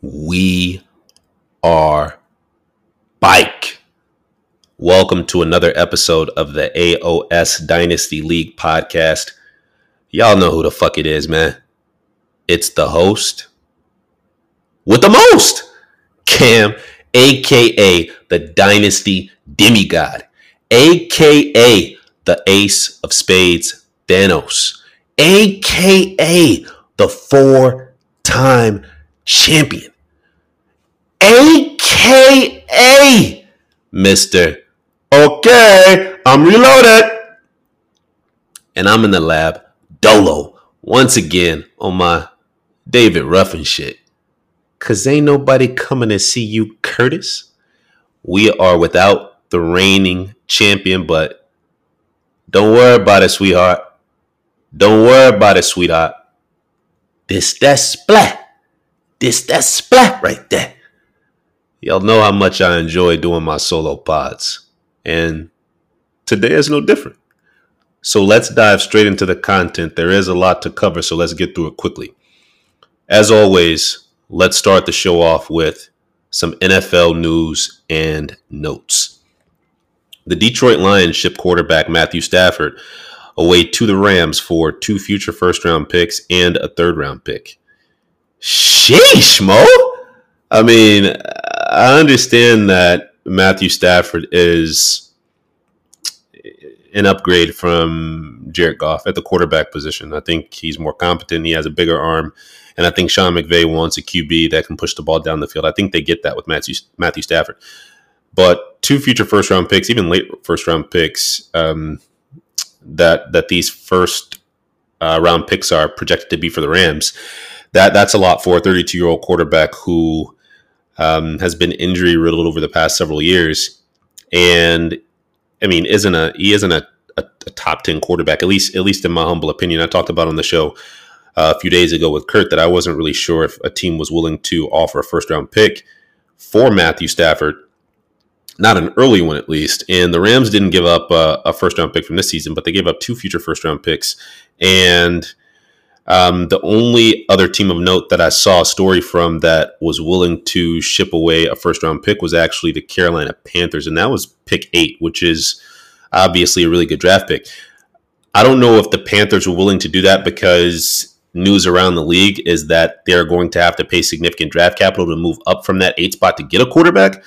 We are bike. Welcome to another episode of the AOS Dynasty League podcast. Y'all know who the fuck it is, man. It's the host with the most, Cam, aka the Dynasty Demigod, aka the Ace of Spades, Thanos, aka the four time champion, aka Mr. Okay, I'm reloaded. And I'm in the lab, dolo, once again on my David Ruffin shit. Cause ain't nobody coming to see you, Curtis. We are without the reigning champion, but don't worry about it, sweetheart. Don't worry about it, sweetheart. This that splat. This that splat right there. Y'all know how much I enjoy doing my solo pods. And today is no different. So let's dive straight into the content. There is a lot to cover, so let's get through it quickly. As always, let's start the show off with some NFL news and notes. The Detroit Lions ship quarterback Matthew Stafford away to the Rams for two future first round picks and a third round pick. Sheesh, Mo. I mean, I understand that Matthew Stafford is an upgrade from Jared Goff at the quarterback position. I think he's more competent. He has a bigger arm. And I think Sean McVay wants a QB that can push the ball down the field. I think they get that with Matthew, Matthew Stafford. But two future first round picks, even late first round picks, um, that that these first uh, round picks are projected to be for the Rams that that's a lot for a 32 year old quarterback who um, has been injury riddled over the past several years, and I mean, isn't a he isn't a, a, a, top 10 quarterback at least at least in my humble opinion. I talked about on the show uh, a few days ago with Kurt that I wasn't really sure if a team was willing to offer a first round pick for Matthew Stafford. Not an early one, at least. And the Rams didn't give up a, a first round pick from this season, but they gave up two future first round picks. And um, the only other team of note that I saw a story from that was willing to ship away a first round pick was actually the Carolina Panthers, and that was pick eight, which is obviously a really good draft pick. I don't know if the Panthers were willing to do that because news around the league is that they're going to have to pay significant draft capital to move up from that eight spot to get a quarterback.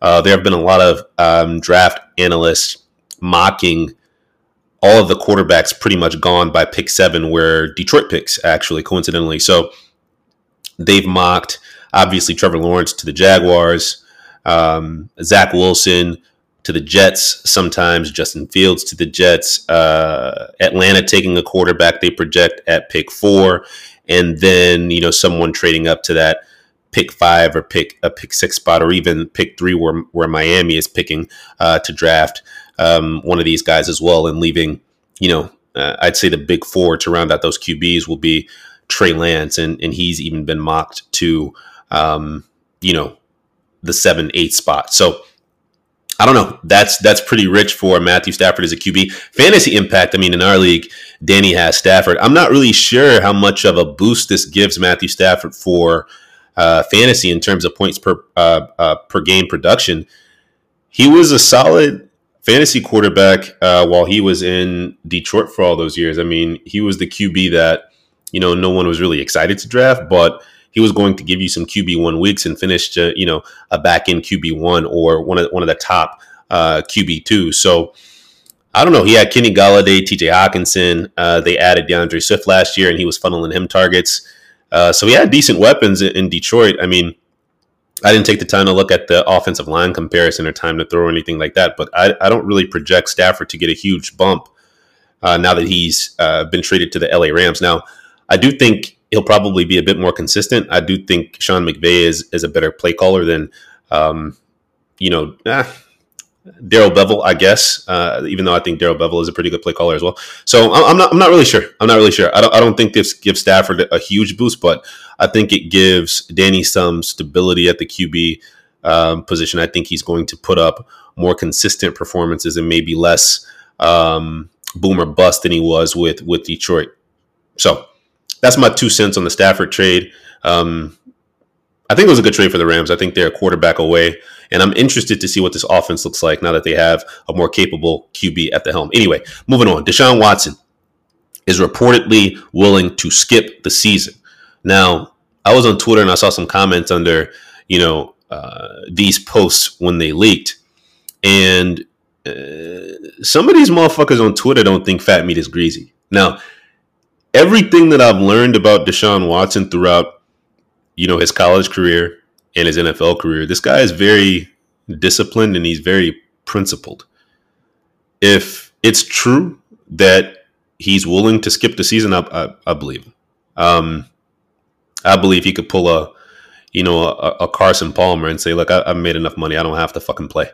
Uh, there have been a lot of um, draft analysts mocking all of the quarterbacks pretty much gone by pick seven, where Detroit picks actually coincidentally. So they've mocked obviously Trevor Lawrence to the Jaguars, um, Zach Wilson to the Jets, sometimes Justin Fields to the Jets, uh, Atlanta taking a quarterback they project at pick four, and then you know someone trading up to that pick five or pick a pick six spot or even pick three where where Miami is picking uh, to draft um, one of these guys as well, and leaving, you know, uh, I'd say the big four to round out those QBs will be Trey Lance, and and he's even been mocked to, um, you know, the seven eight spot. So. I don't know. That's that's pretty rich for Matthew Stafford as a QB. Fantasy impact. I mean, in our league, Danny has Stafford. I'm not really sure how much of a boost this gives Matthew Stafford for uh, fantasy in terms of points per uh, uh, per game production. He was a solid fantasy quarterback uh, while he was in Detroit for all those years. I mean, he was the QB that you know no one was really excited to draft, but he was going to give you some QB one weeks and finish to you know a back end QB one or one of one of the top uh, QB two. So. I don't know. He had Kenny Golladay, T.J. Hockenson. Uh, they added D'Andre Swift last year, and he was funneling him targets. Uh, so he had decent weapons in, in Detroit. I mean, I didn't take the time to look at the offensive line comparison or time to throw or anything like that, but I, I don't really project Stafford to get a huge bump uh, now that he's uh, been traded to the LA Rams. Now, I do think he'll probably be a bit more consistent. I do think Sean McVay is is a better play caller than, um, you know, eh, Darrell Bevell, I guess, uh, even though I think Darrell Bevell is a pretty good play caller as well. So I'm not, I'm not really sure. I'm not really sure. I don't, I don't think this gives Stafford a huge boost, but I think it gives Danny some stability at the QB um, position. I think he's going to put up more consistent performances and maybe less um, boomer bust than he was with with Detroit. So that's my two cents on the Stafford trade. Um, I think it was a good trade for the Rams. I think they're a quarterback away, and I'm interested to see what this offense looks like now that they have a more capable QB at the helm. Anyway, moving on. Deshaun Watson is reportedly willing to skip the season. Now, I was on Twitter and I saw some comments under, you know, uh, these posts when they leaked, and uh, some of these motherfuckers on Twitter don't think fat meat is greasy. Now, everything that I've learned about Deshaun Watson throughout, you know, his college career and his NFL career, this guy is very disciplined and he's very principled. If it's true that he's willing to skip the season, I, I, I believe. Um, I believe he could pull a, you know, a, a Carson Palmer and say, "Look, I, have made enough money. I don't have to fucking play."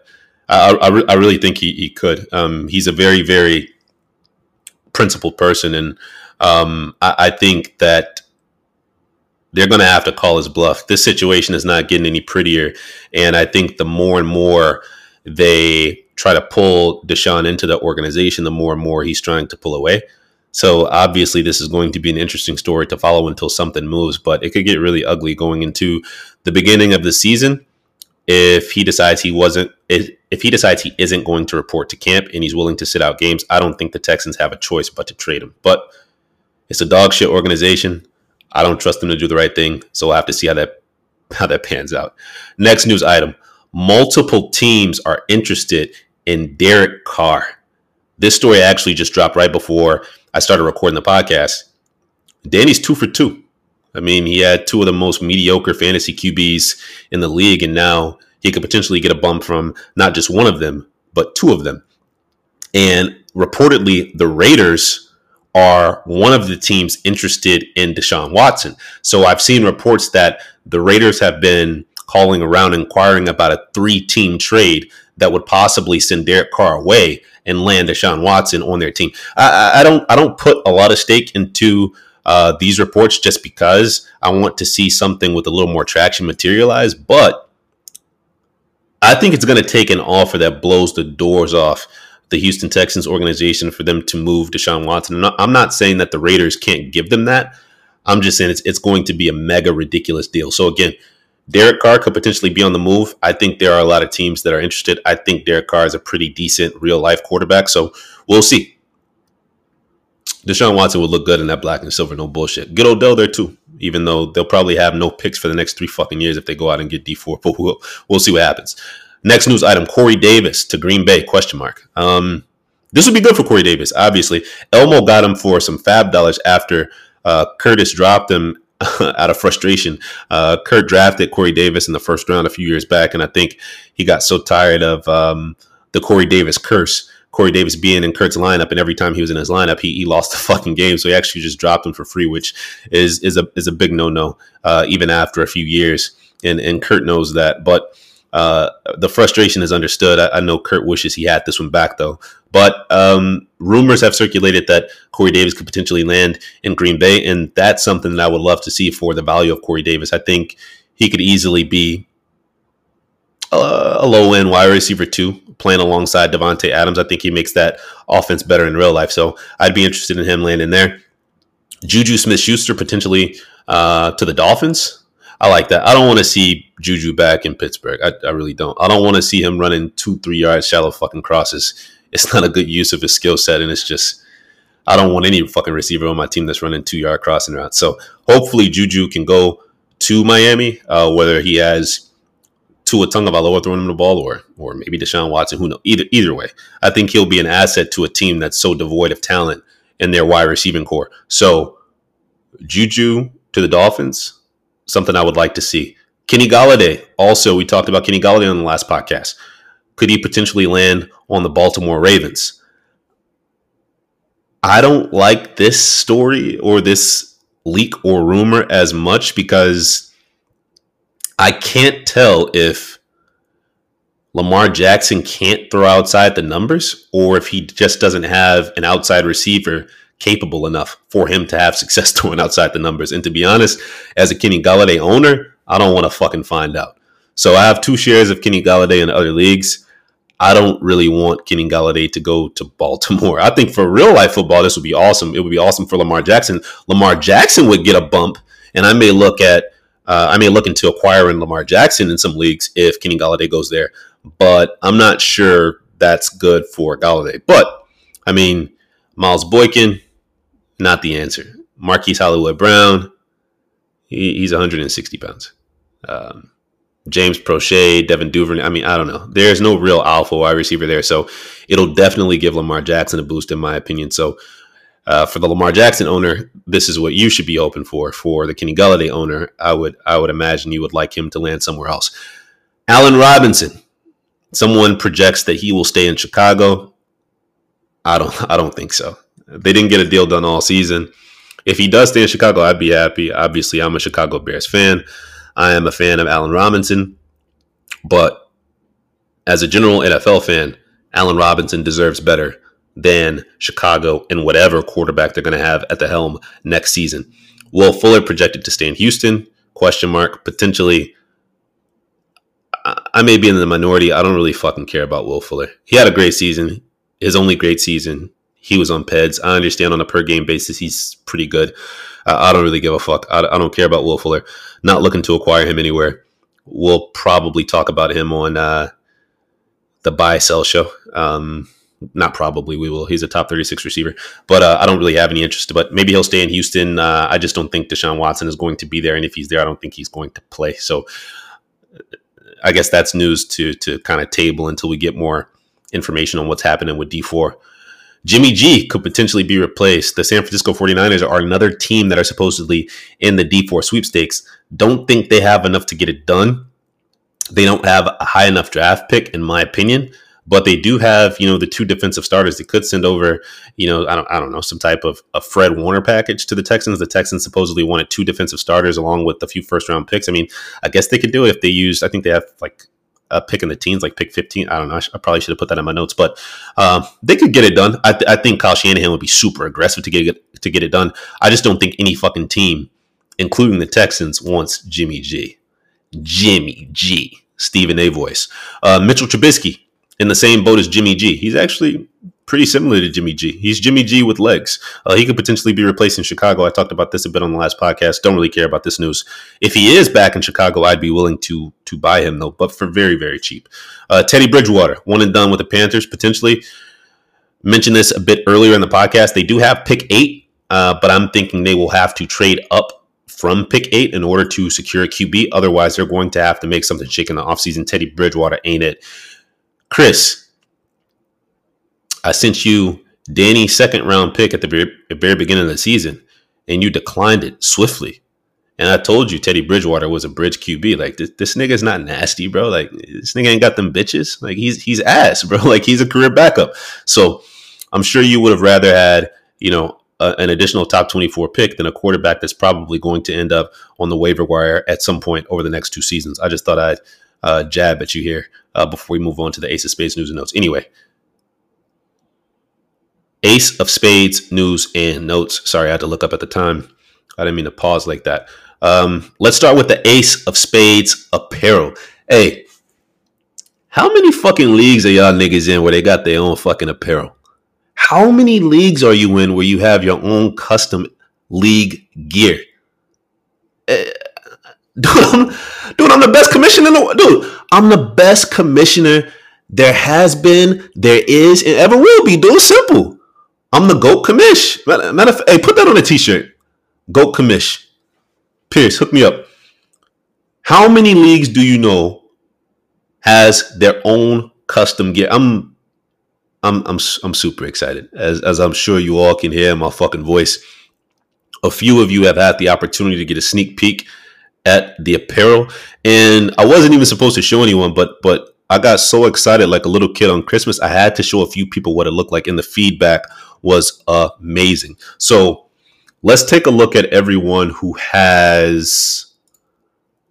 I, I, I really think he, he could. Um, he's a very, very principled person, and um, I, I think that they're going to have to call his bluff. This situation is not getting any prettier, and I think the more and more they try to pull Deshaun into the organization, the more and more he's trying to pull away. So obviously, this is going to be an interesting story to follow until something moves, but it could get really ugly going into the beginning of the season if he decides he wasn't if, he decides he isn't going to report to camp and he's willing to sit out games. I don't think the Texans have a choice but to trade him. But it's a dog shit organization. I don't trust them to do the right thing, so we'll have to see how that how that pans out. Next news item: multiple teams are interested in Derek Carr. This story actually just dropped right before I started recording the podcast. Danny's two for two. I mean, he had two of the most mediocre fantasy QBs in the league, and now he could potentially get a bump from not just one of them, but two of them. And reportedly, the Raiders are one of the teams interested in Deshaun Watson. So I've seen reports that the Raiders have been calling around inquiring about a three team trade that would possibly send Derek Carr away and land Deshaun Watson on their team. I, I don't I don't put a lot of stake into uh, these reports just because I want to see something with a little more traction materialize, but I think it's going to take an offer that blows the doors off the Houston Texans organization for them to move Deshaun Watson. I'm not, I'm not saying that the Raiders can't give them that. I'm just saying it's, it's going to be a mega ridiculous deal. So again, Derek Carr could potentially be on the move. I think there are a lot of teams that are interested. I think Derek Carr is a pretty decent real life quarterback. So we'll see. Deshaun Watson would look good in that black and silver, no bullshit. Good Odell there too, even though they'll probably have no picks for the next three fucking years if they go out and get D4. But we'll, we'll see what happens. Next news item: Corey Davis to Green Bay? Question mark. Um, this would be good for Corey Davis. Obviously, Elmo got him for some fab dollars after uh, Curtis dropped him out of frustration. Uh, Kurt drafted Corey Davis in the first round a few years back, and I think he got so tired of um, the Corey Davis curse. Corey Davis being in Kurt's lineup, and every time he was in his lineup, he, he lost the fucking game. So he actually just dropped him for free, which is is a is a big no no, uh, even after a few years. And and Kurt knows that, but uh, the frustration is understood. I, I, know Kurt wishes he had this one back though. But um, rumors have circulated that Corey Davis could potentially land in Green Bay, and that's something that I would love to see for the value of Corey Davis. I think he could easily be a, a low end wide receiver too, playing alongside Davante Adams. I think he makes that offense better in real life. So I'd be interested in him landing there. Juju Smith Schuster potentially uh, to the Dolphins. I like that. I don't want to see Juju back in Pittsburgh. I, I really don't. I don't want to see him running two, three yards shallow fucking crosses. It's not a good use of his skill set, and it's just I don't want any fucking receiver on my team that's running two yard crossing routes. So hopefully Juju can go to Miami, uh, whether he has Tua Tagovailoa throwing him the ball or or maybe Deshaun Watson. Who knows? Either either way, I think he'll be an asset to a team that's so devoid of talent in their wide receiving corps. So Juju to the Dolphins something I would like to see. Kenny Golladay. Also, we talked about Kenny Golladay on the last podcast. Could he potentially land on the Baltimore Ravens? I don't like this story or this leak or rumor as much because I can't tell if Lamar Jackson can't throw outside the numbers or if he just doesn't have an outside receiver capable enough for him to have success doing outside the numbers. And to be honest, as a Kenny Golladay owner, I don't want to fucking find out. So I have two shares of Kenny Golladay in other leagues. I don't really want Kenny Golladay to go to Baltimore. I think for real life football, this would be awesome. It would be awesome for Lamar Jackson. Lamar Jackson would get a bump, and I may look at Uh, I may look into acquiring Lamar Jackson in some leagues if Kenny Golladay goes there, but I'm not sure that's good for Golladay. But I mean, Miles Boykin, not the answer. Marquise Hollywood Brown, he, he's 160 pounds. Um, James Proche, Devin Duvernay. I mean, I don't know. There's no real alpha wide receiver there, so it'll definitely give Lamar Jackson a boost, in my opinion. So, uh, for the Lamar Jackson owner, this is what you should be open for. For the Kenny Golladay owner, I would I would imagine you would like him to land somewhere else. Allen Robinson, someone projects that he will stay in Chicago. I don't I don't think so. They didn't get a deal done all season. If he does stay in Chicago, I'd be happy. Obviously, I'm a Chicago Bears fan. I am a fan of Allen Robinson, but as a general NFL fan, Allen Robinson deserves better than Chicago and whatever quarterback they're going to have at the helm next season. Will Fuller projected to stay in Houston? Question mark. Potentially. I may be in the minority. I don't really fucking care about Will Fuller. He had a great season. His only great season. He was on PEDs. I understand on a per game basis he's pretty good. I, don't really give a fuck. I, I, don't care about Will Fuller. Not looking to acquire him anywhere. We'll probably talk about him on uh, the buy sell show. Um, not probably we will. He's a top 36 receiver, but uh, I don't really have any interest. But maybe he'll stay in Houston. Uh, I just don't think Deshaun Watson is going to be there, and if he's there, I don't think he's going to play. So I guess that's news to to kind of table until we get more information on what's happening with D4. Jimmy G could potentially be replaced. The San Francisco 49ers are another team that are supposedly in the D4 sweepstakes. Don't think they have enough to get it done. They don't have a high enough draft pick, in my opinion, but they do have, you know, the two defensive starters. They could send over, you know, I don't, I don't know, some type of a Fred Warner package to the Texans. The Texans supposedly wanted two defensive starters along with a few first round picks. I mean, I guess they could do it if they use, I think they have like a pick in the teens, like pick 15. I don't know. I, sh- I probably should have put that in my notes, but um, they could get it done. I, th- I, think Kyle Shanahan would be super aggressive to get it, to get it done. I just don't think any fucking team, including the Texans, wants Jimmy G. Jimmy G. Stephen A. Voice. Uh, Mitchell Trubisky in the same boat as Jimmy G. He's actually pretty similar to Jimmy G. He's Jimmy G with legs. Uh, he could potentially be replacing Chicago. I talked about this a bit on the last podcast. Don't really care about this news. If he is back in Chicago, I'd be willing to to buy him though, but for very very cheap. Uh, Teddy Bridgewater, one and done with the Panthers potentially. Mentioned this a bit earlier in the podcast. They do have pick eight, uh, but I'm thinking they will have to trade up from pick eight in order to secure a QB. Otherwise, they're going to have to make something shake in the offseason. Teddy Bridgewater ain't it. Chris, I sent you Danny's second round pick at the very, very beginning of the season, and you declined it swiftly. And I told you Teddy Bridgewater was a bridge QB. Like this, this nigga's not nasty, bro. Like this nigga ain't got them bitches. Like he's he's ass, bro. Like he's a career backup. So I'm sure you would have rather had you know a, an additional top 24 pick than a quarterback that's probably going to end up on the waiver wire at some point over the next two seasons. I just thought I'd uh, jab at you here uh, before we move on to the Ace of Spades news and notes. Anyway, Ace of Spades news and notes. Sorry, I had to look up at the time. I didn't mean to pause like that. Um, let's start with the Ace of Spades apparel. Hey, how many fucking leagues are y'all niggas in where they got their own fucking apparel? How many leagues are you in where you have your own custom league gear? Uh, dude, I'm, dude, I'm the best commissioner. In the, world. dude, I'm the best commissioner there has been, there is, and ever will be. Dude, simple. I'm the GOAT commish. Matter of hey, put that on a t-shirt. GOAT commish. Pierce, hook me up. How many leagues do you know has their own custom gear? I'm I'm I'm I'm super excited. As as I'm sure you all can hear my fucking voice. A few of you have had the opportunity to get a sneak peek at the apparel and I wasn't even supposed to show anyone but but I got so excited like a little kid on Christmas. I had to show a few people what it looked like and the feedback was amazing. So let's take a look at everyone who has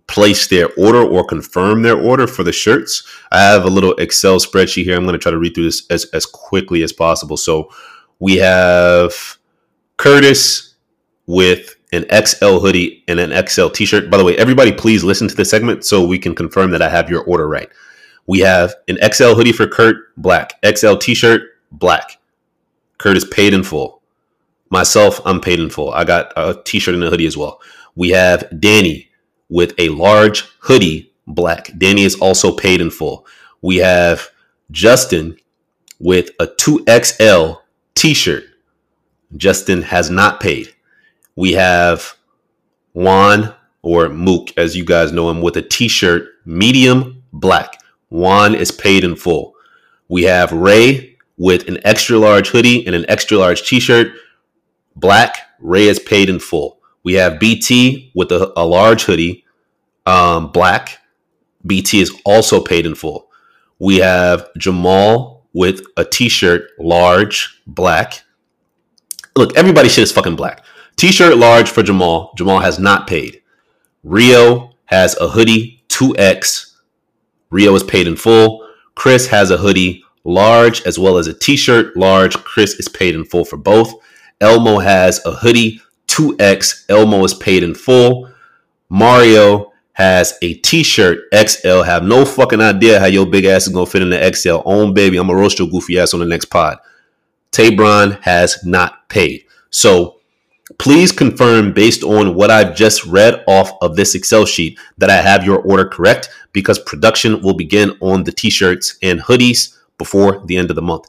placed their order or confirmed their order for the shirts. I have a little Excel spreadsheet here. I'm going to try to read through this as, as quickly as possible. So we have Curtis with an XL hoodie and an XL t-shirt. By the way, everybody please listen to the segment so we can confirm that I have your order right. We have an XL hoodie for Kurt, black. XL t-shirt, black. Kurt is paid in full. Myself, I'm paid in full. I got a t-shirt and a hoodie as well. We have Danny with a large hoodie, black. Danny is also paid in full. We have Justin with a 2XL t shirt. Justin has not paid. We have Juan or Mook, as you guys know him, with a t shirt, medium black. Juan is paid in full. We have Ray with an extra large hoodie and an extra large t shirt, black. Ray is paid in full. We have BT with a, a large hoodie, um, black. BT is also paid in full. We have Jamal with a t-shirt, large, black. Look, everybody shit is fucking black. T-shirt large for Jamal. Jamal has not paid. Rio has a hoodie, 2X. Rio is paid in full. Chris has a hoodie, large, as well as a t-shirt, large. Chris is paid in full for both. Elmo has a hoodie, 2X. Elmo is paid in full. Mario has a t-shirt XL. Have no fucking idea how your big ass is gonna fit in the XL. On baby, I'm gonna roast your goofy ass on the next pod. Tabron has not paid. So please confirm based on what I've just read off of this Excel sheet that I have your order correct because production will begin on the t-shirts and hoodies before the end of the month.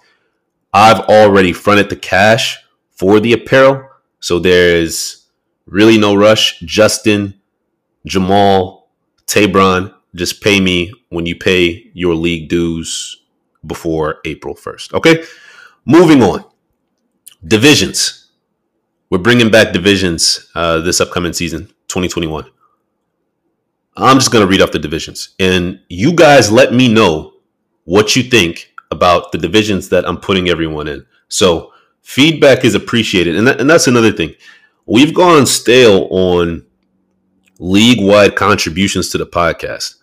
I've already fronted the cash for the apparel so there's really no rush. Justin, Jamal, Tabron, just pay me when you pay your league dues before April 1st. Okay? Moving on. Divisions. We're bringing back divisions uh, this upcoming season, 2021. I'm just going to read off the divisions. And you guys let me know what you think about the divisions that I'm putting everyone in. So, feedback is appreciated, and that, and that's another thing. We've gone stale on league wide contributions to the podcast.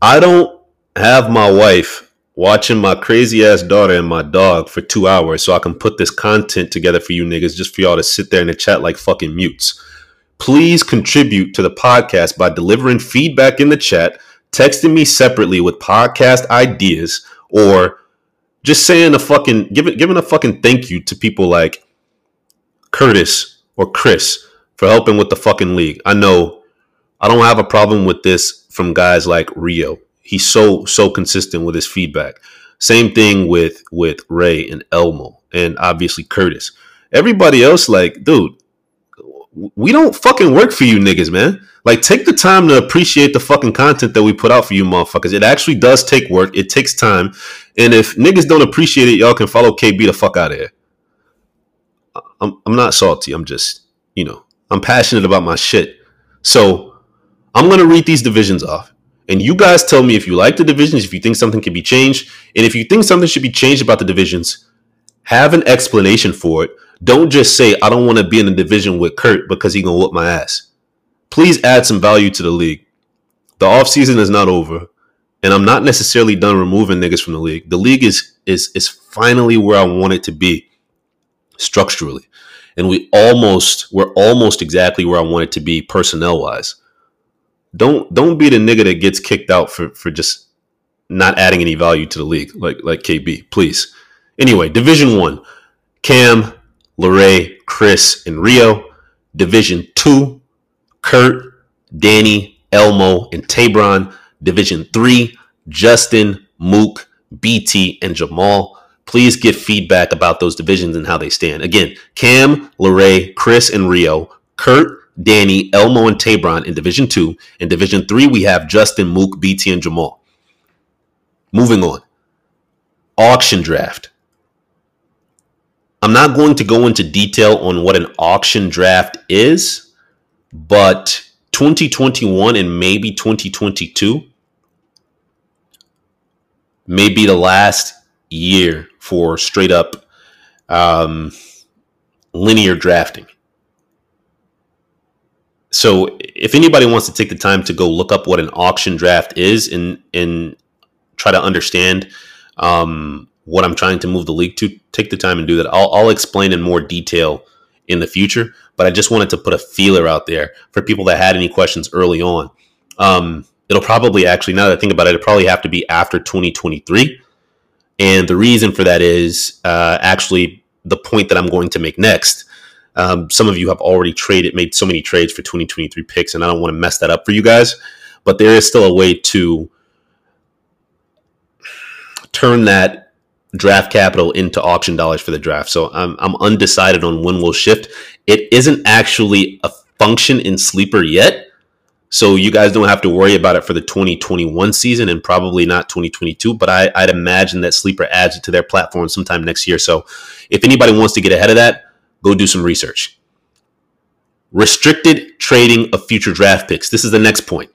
I don't have my wife watching my crazy ass daughter and my dog for two hours so I can put this content together for you niggas just for y'all to sit there in the chat like fucking mutes. Please contribute to the podcast by delivering feedback in the chat, texting me separately with podcast ideas, or just saying a fucking giving giving a fucking thank you to people like Curtis or Chris for helping with the fucking league. I know I don't have a problem with this from guys like Rio. He's so so consistent with his feedback. Same thing with with Ray and Elmo and obviously Curtis. Everybody else like, dude, we don't fucking work for you niggas, man. Like, take the time to appreciate the fucking content that we put out for you motherfuckers. It actually does take work. It takes time. And if niggas don't appreciate it, y'all can follow KB the fuck out of here. I'm, I'm not salty. I'm just, you know, I'm passionate about my shit. So I'm going to read these divisions off. And you guys tell me if you like the divisions, if you think something can be changed. And if you think something should be changed about the divisions, have an explanation for it. Don't just say, I don't want to be in a division with Kurt because he to whoop my ass please add some value to the league. The offseason is not over, and I'm not necessarily done removing niggas from the league. The league is is is finally where I want it to be structurally. And we almost we're almost exactly where I want it to be personnel wise. Don't don't be the nigga that gets kicked out for for just not adding any value to the league like like KB, please. Anyway, Division 1. Cam, Lorray, Chris, and Rio. Division 2, Kurt, Danny, Elmo, and Tabron. Division 3, Justin, Mook, BT, and Jamal. Please give feedback about those divisions and how they stand. Again, Cam, Lorray, Chris, and Rio. Kurt, Danny, Elmo, and Tabron in Division 2. In Division 3, we have Justin, Mook, BT, and Jamal. Moving on. Auction draft. I'm not going to go into detail on what an auction draft is but 2021 and maybe 2022 may be the last year for straight up um, linear drafting. So, if anybody wants to take the time to go look up what an auction draft is and and try to understand um, what I'm trying to move the league to, take the time and do that. I'll, I'll explain in more detail in the future. But I just wanted to put a feeler out there for people that had any questions early on. Um, it'll probably actually, now that I think about it, it'll probably have to be after 2023. And the reason for that is uh, actually the point that I'm going to make next. Um, some of you have already traded, made so many trades for 2023 picks, and I don't want to mess that up for you guys. But there is still a way to turn that draft capital into auction dollars for the draft. So I'm, I'm undecided on when we'll shift. It isn't actually a function in Sleeper yet. So you guys don't have to worry about it for the 2021 season and probably not 2022. But I, I'd imagine that Sleeper adds it to their platform sometime next year. So if anybody wants to get ahead of that, go do some research. Restricted trading of future draft picks. This is the next point.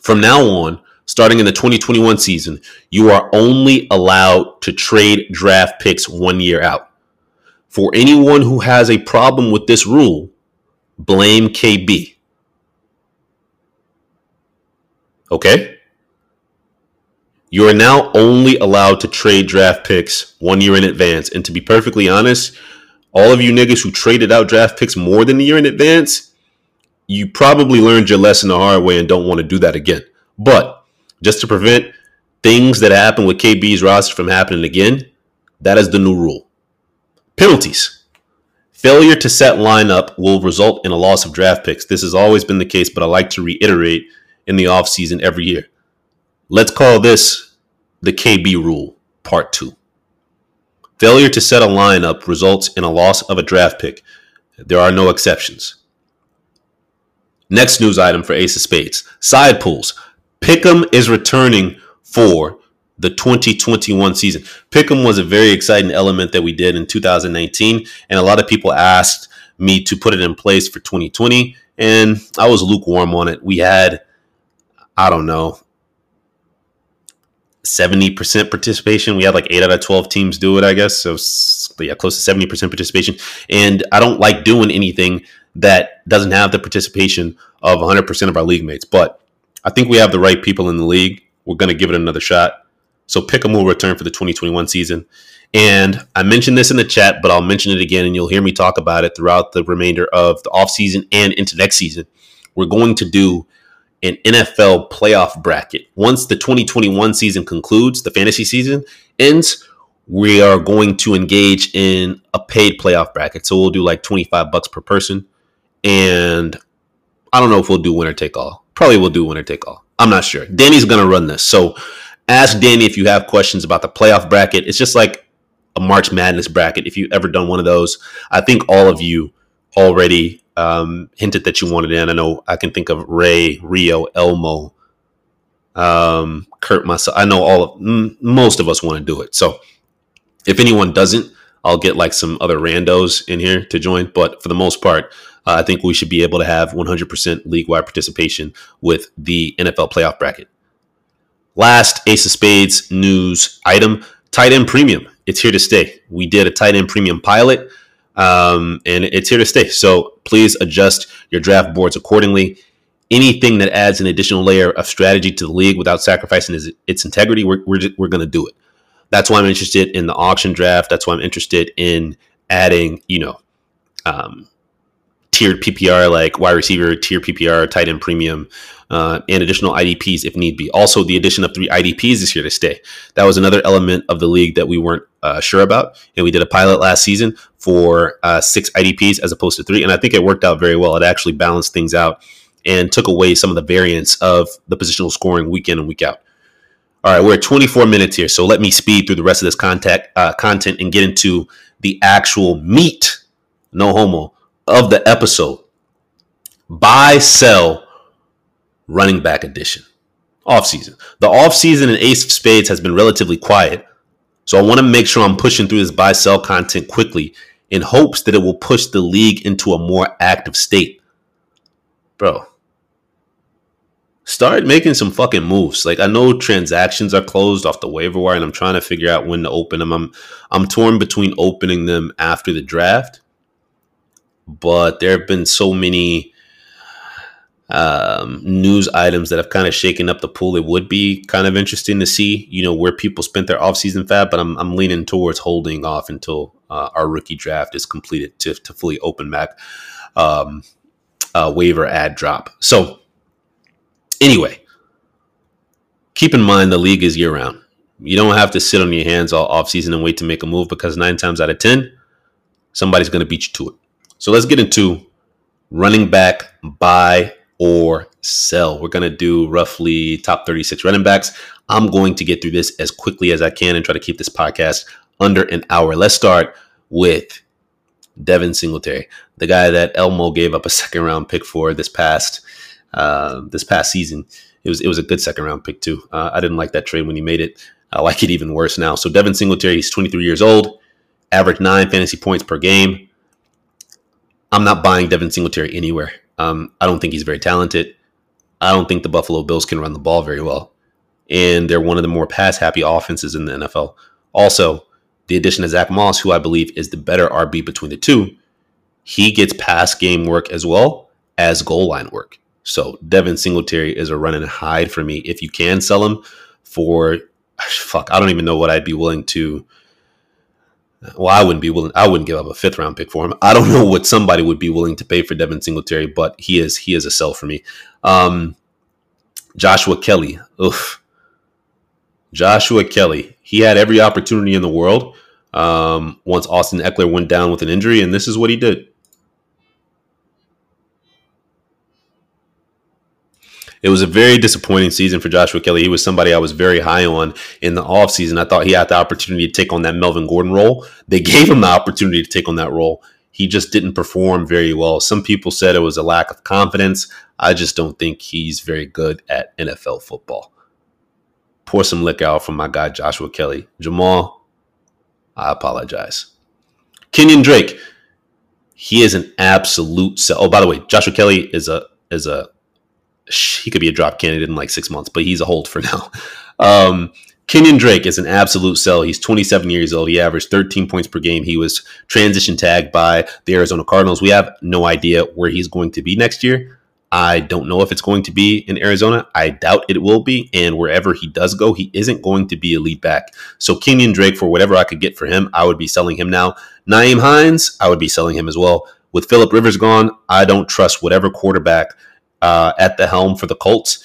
From now on, starting in the 2021 season, you are only allowed to trade draft picks one year out. For anyone who has a problem with this rule, blame KB. Okay? You are now only allowed to trade draft picks one year in advance. And to be perfectly honest, all of you niggas who traded out draft picks more than a year in advance, you probably learned your lesson the hard way and don't want to do that again. But just to prevent things that happen with KB's roster from happening again, that is the new rule. Penalties. Failure to set lineup will result in a loss of draft picks. This has always been the case, but I like to reiterate in the offseason every year. Let's call this the KB rule, part two. Failure to set a lineup results in a loss of a draft pick. There are no exceptions. Next news item for Ace of Spades side pools. Pick'em is returning for the 2021 season. Pick'em was a very exciting element that we did in 2019, and a lot of people asked me to put it in place for 2020, and I was lukewarm on it. We had, I don't know, 70% participation. We had like eight out of 12 teams do it, I guess. So, yeah, close to 70% participation. And I don't like doing anything that doesn't have the participation of 100% of our league mates. But I think we have the right people in the league. We're going to give it another shot. So, Pick'em will return for the 2021 season. And I mentioned this in the chat, but I'll mention it again, and you'll hear me talk about it throughout the remainder of the offseason and into next season. We're going to do an NFL playoff bracket. Once the 2021 season concludes, the fantasy season ends, we are going to engage in a paid playoff bracket. So we'll do like 25 bucks per person. And I don't know if we'll do winner take all. Probably we'll do winner take all. I'm not sure. Danny's going to run this. So ask Danny if you have questions about the playoff bracket. It's just like a March Madness bracket. If you've ever done one of those, I think all of you already um, hinted that you wanted in. I know I can think of Ray, Rio, Elmo, um, Kurt, myself. I know all of m- most of us want to do it. So if anyone doesn't, I'll get like some other randos in here to join. But for the most part, uh, I think we should be able to have 100% league wide participation with the NFL playoff bracket. Last Ace of Spades news item tight end premium. It's here to stay. We did a tight end premium pilot um, and it's here to stay. So please adjust your draft boards accordingly. Anything that adds an additional layer of strategy to the league without sacrificing its, its integrity, we're, we're, we're going to do it. That's why I'm interested in the auction draft. That's why I'm interested in adding, you know, um, tiered PPR like wide receiver, tier PPR, tight end premium, uh, and additional IDPs if need be. Also, the addition of three IDPs is here to stay. That was another element of the league that we weren't uh, sure about, and we did a pilot last season for uh, six IDPs as opposed to three, and I think it worked out very well. It actually balanced things out and took away some of the variance of the positional scoring week in and week out. All right, we're at 24 minutes here, so let me speed through the rest of this contact, uh, content and get into the actual meat, no homo, of the episode. Buy, sell, running back edition. Off season. The off season in Ace of Spades has been relatively quiet, so I want to make sure I'm pushing through this buy sell content quickly in hopes that it will push the league into a more active state. Bro, start making some fucking moves. Like I know transactions are closed off the waiver wire, and I'm trying to figure out when to open them. I'm I'm torn between opening them after the draft, but there have been so many um, news items that have kind of shaken up the pool. It would be kind of interesting to see, you know, where people spent their offseason fab, but I'm, I'm leaning towards holding off until uh, our rookie draft is completed to, to fully open back um, uh, waiver ad drop. So, anyway, keep in mind the league is year round. You don't have to sit on your hands all offseason and wait to make a move because nine times out of 10, somebody's going to beat you to it. So let's get into running back buy or sell. We're going to do roughly top 36 running backs. I'm going to get through this as quickly as I can and try to keep this podcast under an hour. Let's start with Devin Singletary, the guy that Elmo gave up a second round pick for this past uh, this past season. It was it was a good second round pick too. Uh, I didn't like that trade when he made it. I like it even worse now. So Devin Singletary, he's 23 years old, average nine fantasy points per game. I'm not buying Devin Singletary anywhere. Um, I don't think he's very talented. I don't think the Buffalo Bills can run the ball very well. And they're one of the more pass happy offenses in the NFL. Also, the addition of Zach Moss, who I believe is the better RB between the two, he gets pass game work as well as goal line work. So Devin Singletary is a run and hide for me. If you can sell him for fuck, I don't even know what I'd be willing to well, I wouldn't be willing. I wouldn't give up a fifth round pick for him. I don't know what somebody would be willing to pay for Devin Singletary, but he is he is a sell for me. Um, Joshua Kelly, oof. Joshua Kelly. he had every opportunity in the world um, once Austin Ekeler went down with an injury, and this is what he did. It was a very disappointing season for Joshua Kelly. He was somebody I was very high on in the offseason. I thought he had the opportunity to take on that Melvin Gordon role. They gave him the opportunity to take on that role. He just didn't perform very well. Some people said it was a lack of confidence. I just don't think he's very good at NFL football. Pour some liquor out from my guy Joshua Kelly. Jamal, I apologize. Kenyon Drake, he is an absolute sell. Oh, by the way, Joshua Kelly is a is a he could be a drop candidate in like six months, but he's a hold for now. Um, Kenyon Drake is an absolute sell. He's 27 years old. He averaged 13 points per game. He was transition tagged by the Arizona Cardinals. We have no idea where he's going to be next year. I don't know if it's going to be in Arizona. I doubt it will be. And wherever he does go, he isn't going to be a lead back. So Kenyon Drake, for whatever I could get for him, I would be selling him now. Nyheim Hines, I would be selling him as well. With Philip Rivers gone, I don't trust whatever quarterback uh, at the helm for the Colts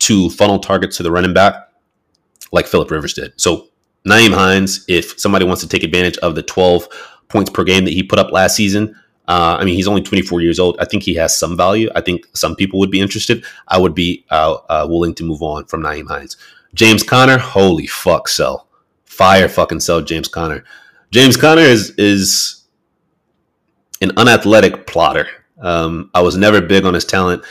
to funnel targets to the running back like Philip Rivers did. So Nyheim Hines, if somebody wants to take advantage of the 12 points per game that he put up last season, uh, I mean, he's only 24 years old. I think he has some value. I think some people would be interested. I would be uh, uh, willing to move on from Nyheim Hines. James Conner, holy fuck, sell. Fire fucking sell James Conner. James Conner is is an unathletic plotter. Um, I was never big on his talent.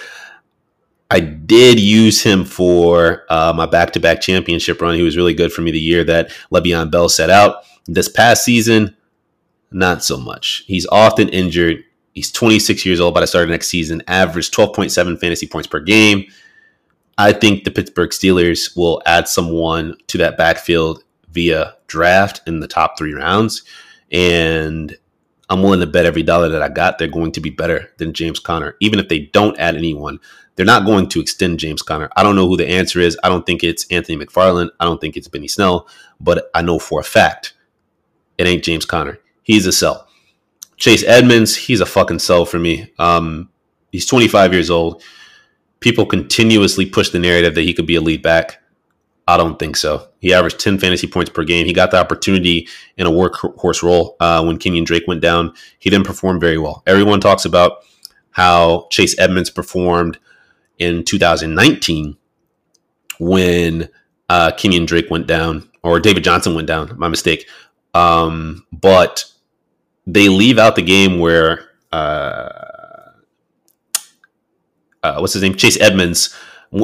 I did use him for uh, my back-to-back championship run. He was really good for me the year that Le'Veon Bell set out. This past season, not so much. He's often injured. He's 26 years old by the start next season. Averaged 12.7 fantasy points per game. I think the Pittsburgh Steelers will add someone to that backfield via draft in the top three rounds, and I'm willing to bet every dollar that I got they're going to be better than James Conner, even if they don't add anyone they're not going to extend James Conner. I don't know who the answer is. I don't think it's Anthony McFarland. I don't think it's Benny Snell, but I know for a fact it ain't James Conner. He's a sell. Chase Edmonds, he's a fucking sell for me. Um, he's 25 years old. People continuously push the narrative that he could be a lead back. I don't think so. He averaged 10 fantasy points per game. He got the opportunity in a workhorse role uh, when Kenyon Drake went down. He didn't perform very well. Everyone talks about how Chase Edmonds performed in 2019 when uh, Kenyon Drake went down or David Johnson went down. My mistake. Um, but they leave out the game where uh, uh, what's his name? Chase Edmonds.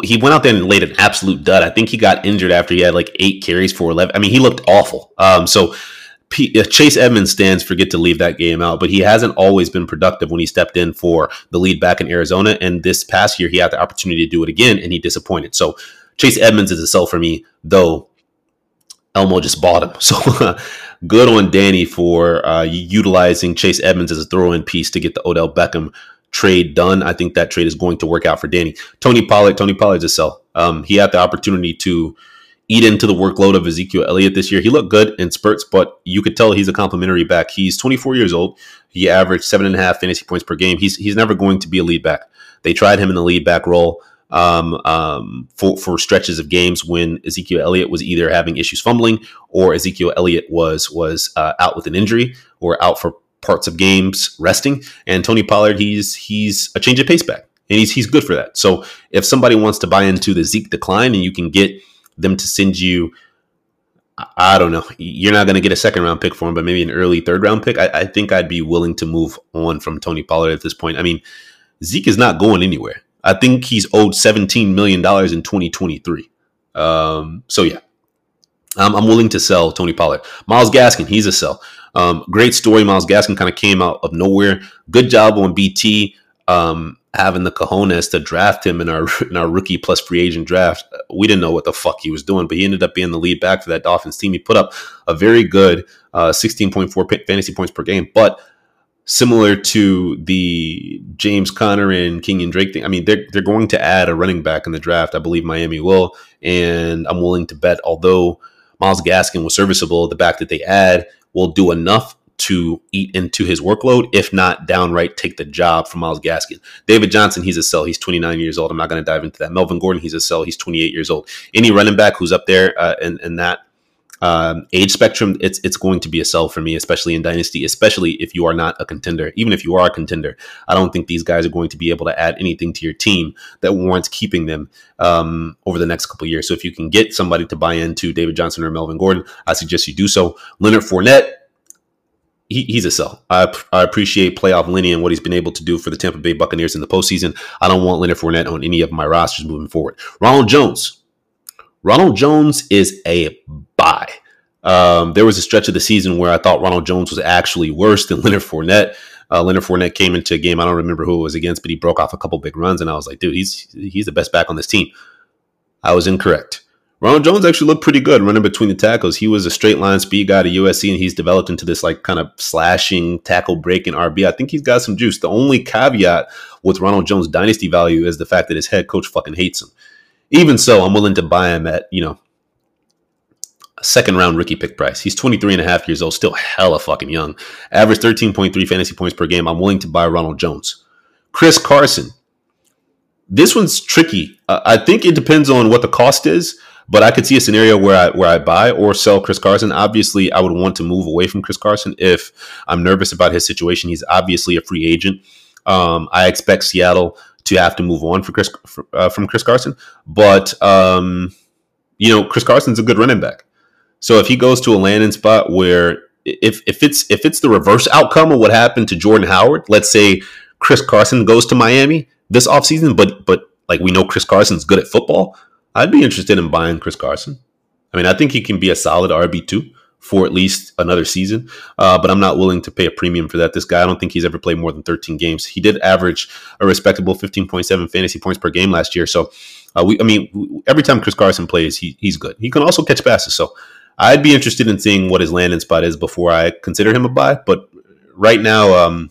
He went out there and laid an absolute dud. I think he got injured after he had like eight carries for 11. I mean, he looked awful. Um, so P- uh, Chase Edmonds stands forget to leave that game out, but he hasn't always been productive when he stepped in for the lead back in Arizona. And this past year, he had the opportunity to do it again, and he disappointed. So Chase Edmonds is a sell for me, though Elmo just bought him. So good on Danny for uh, utilizing Chase Edmonds as a throw-in piece to get the Odell Beckham trade done. I think that trade is going to work out for Danny. Tony Pollard, Tony Pollard's a sell. Um, he had the opportunity to eat into the workload of Ezekiel Elliott this year. He looked good in spurts, but you could tell he's a complimentary back. He's 24 years old. He averaged seven and a half fantasy points per game. He's he's never going to be a lead back. They tried him in the lead back role um, um, for for stretches of games when Ezekiel Elliott was either having issues fumbling or Ezekiel Elliott was was uh, out with an injury or out for parts of games resting. And Tony Pollard, he's he's a change of pace back, and he's he's good for that. So if somebody wants to buy into the Zeke decline, and you can get them to send you. I don't know. You're not going to get a second round pick for him, but maybe an early third round pick. I, I think I'd be willing to move on from Tony Pollard at this point. I mean, Zeke is not going anywhere. I think he's owed $17 million in 2023. Um, so yeah, I'm, I'm, willing to sell Tony Pollard. Myles Gaskin, he's a sell. Um, great story. Myles Gaskin kind of came out of nowhere. Good job on BT um, having the cojones to draft him in our in our rookie plus free agent draft. We didn't know what the fuck he was doing, but he ended up being the lead back for that Dolphins team. He put up a very good uh, 16.4 fantasy points per game, but similar to the James Conner and Kenyan Drake thing. I mean, they're they're going to add a running back in the draft. I believe Miami will, and I'm willing to bet. Although Myles Gaskin was serviceable, the back that they add will do enough to eat into his workload, if not downright take the job from Myles Gaskin. David Johnson, he's a sell. He's 29 years old. I'm not going to dive into that. Melvin Gordon, he's a sell. He's 28 years old. Any running back who's up there uh, in, in that um, age spectrum, it's it's going to be a sell for me, especially in dynasty, especially if you are not a contender. Even if you are a contender, I don't think these guys are going to be able to add anything to your team that warrants keeping them um, over the next couple years. So if you can get somebody to buy into David Johnson or Melvin Gordon, I suggest you do so. Leonard Fournette. He, he's a sell. I, I appreciate playoff Lenny and what he's been able to do for the Tampa Bay Buccaneers in the postseason. I don't want Leonard Fournette on any of my rosters moving forward. Ronald Jones, Ronald Jones is a buy. Um, there was a stretch of the season where I thought Ronald Jones was actually worse than Leonard Fournette. Uh, Leonard Fournette came into a game. I don't remember who it was against, but he broke off a couple big runs, and I was like, dude, he's he's the best back on this team. I was incorrect. Ronald Jones actually looked pretty good running between the tackles. He was a straight line speed guy to USC, and he's developed into this like kind of slashing tackle breaking RB. I think he's got some juice. The only caveat with Ronald Jones' dynasty value is the fact that his head coach fucking hates him even so, I'm willing to buy him at, you know, a second round rookie pick price. He's 23 and a half years old, still hella fucking young. Average 13.3 fantasy points per game. I'm willing to buy Ronald Jones. Chris Carson. This one's tricky. Uh, I think it depends on what the cost is, but I could see a scenario where I where I buy or sell Chris Carson. Obviously, I would want to move away from Chris Carson if I'm nervous about his situation. He's obviously a free agent. Um, I expect Seattle to have to move on for Chris uh, from Chris Carson. But um, you know, Chris Carson's a good running back. So if he goes to a landing spot where if if it's if it's the reverse outcome of what happened to Jordan Howard, let's say Chris Carson goes to Miami this offseason, but but like we know Chris Carson's good at football, I'd be interested in buying Chris Carson. I mean, I think he can be a solid RB two for at least another season. Uh, but I'm not willing to pay a premium for that. This guy, I don't think he's ever played more than 13 games. He did average a respectable 15.7 fantasy points per game last year. So, uh, we, I mean, every time Chris Carson plays, he, he's good. He can also catch passes. So, I'd be interested in seeing what his landing spot is before I consider him a buy. But right now, um,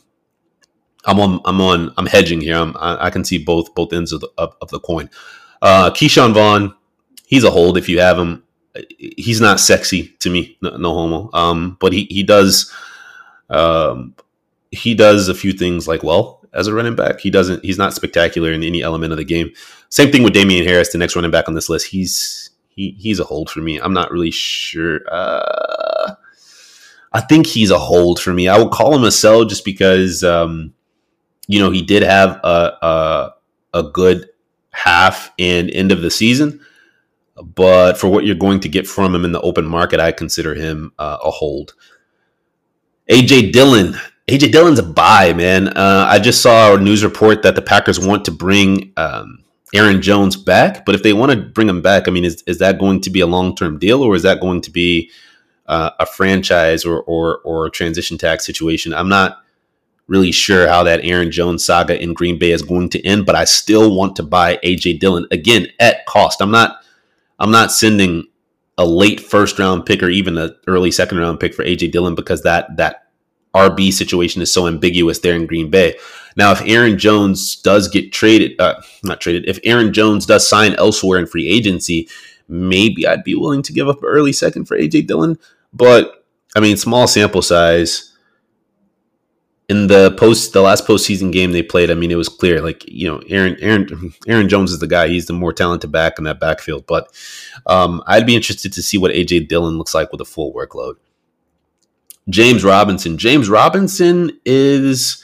I'm on, I'm on, I'm hedging here. I'm, I, I can see both both ends of the of, of the coin. Uh, Ke'Shawn Vaughn, he's a hold if you have him he's not sexy to me, no, no homo. Um, but he he does um, he does a few things like well as a running back. He doesn't he's not spectacular in any element of the game. Same thing with Damien Harris, the next running back on this list. He's he he's a hold for me. I'm not really sure. Uh, I think he's a hold for me. I would call him a sell just because um, you know he did have a, a a good half and end of the season but for what you're going to get from him in the open market, I consider him uh, a hold. AJ Dillon. AJ Dillon's a buy, man. Uh, I just saw a news report that the Packers want to bring um, Aaron Jones back, but if they want to bring him back, I mean, is, is that going to be a long term deal or is that going to be uh, a franchise or, or, or a transition tag situation? I'm not really sure how that Aaron Jones saga in Green Bay is going to end, but I still want to buy AJ Dillon again at cost. I'm not I'm not sending a late first round pick or even an early second round pick for AJ Dillon because that that RB situation is so ambiguous there in Green Bay. Now, if Aaron Jones does get traded, uh, not traded, if Aaron Jones does sign elsewhere in free agency, maybe I'd be willing to give up early second for AJ Dillon. But I mean, small sample size in the post the last postseason game they played, I mean, it was clear. Like you know, Aaron Aaron Aaron Jones is the guy. He's the more talented back in that backfield. But um, I'd be interested to see what AJ Dillon looks like with a full workload. James Robinson. James Robinson is.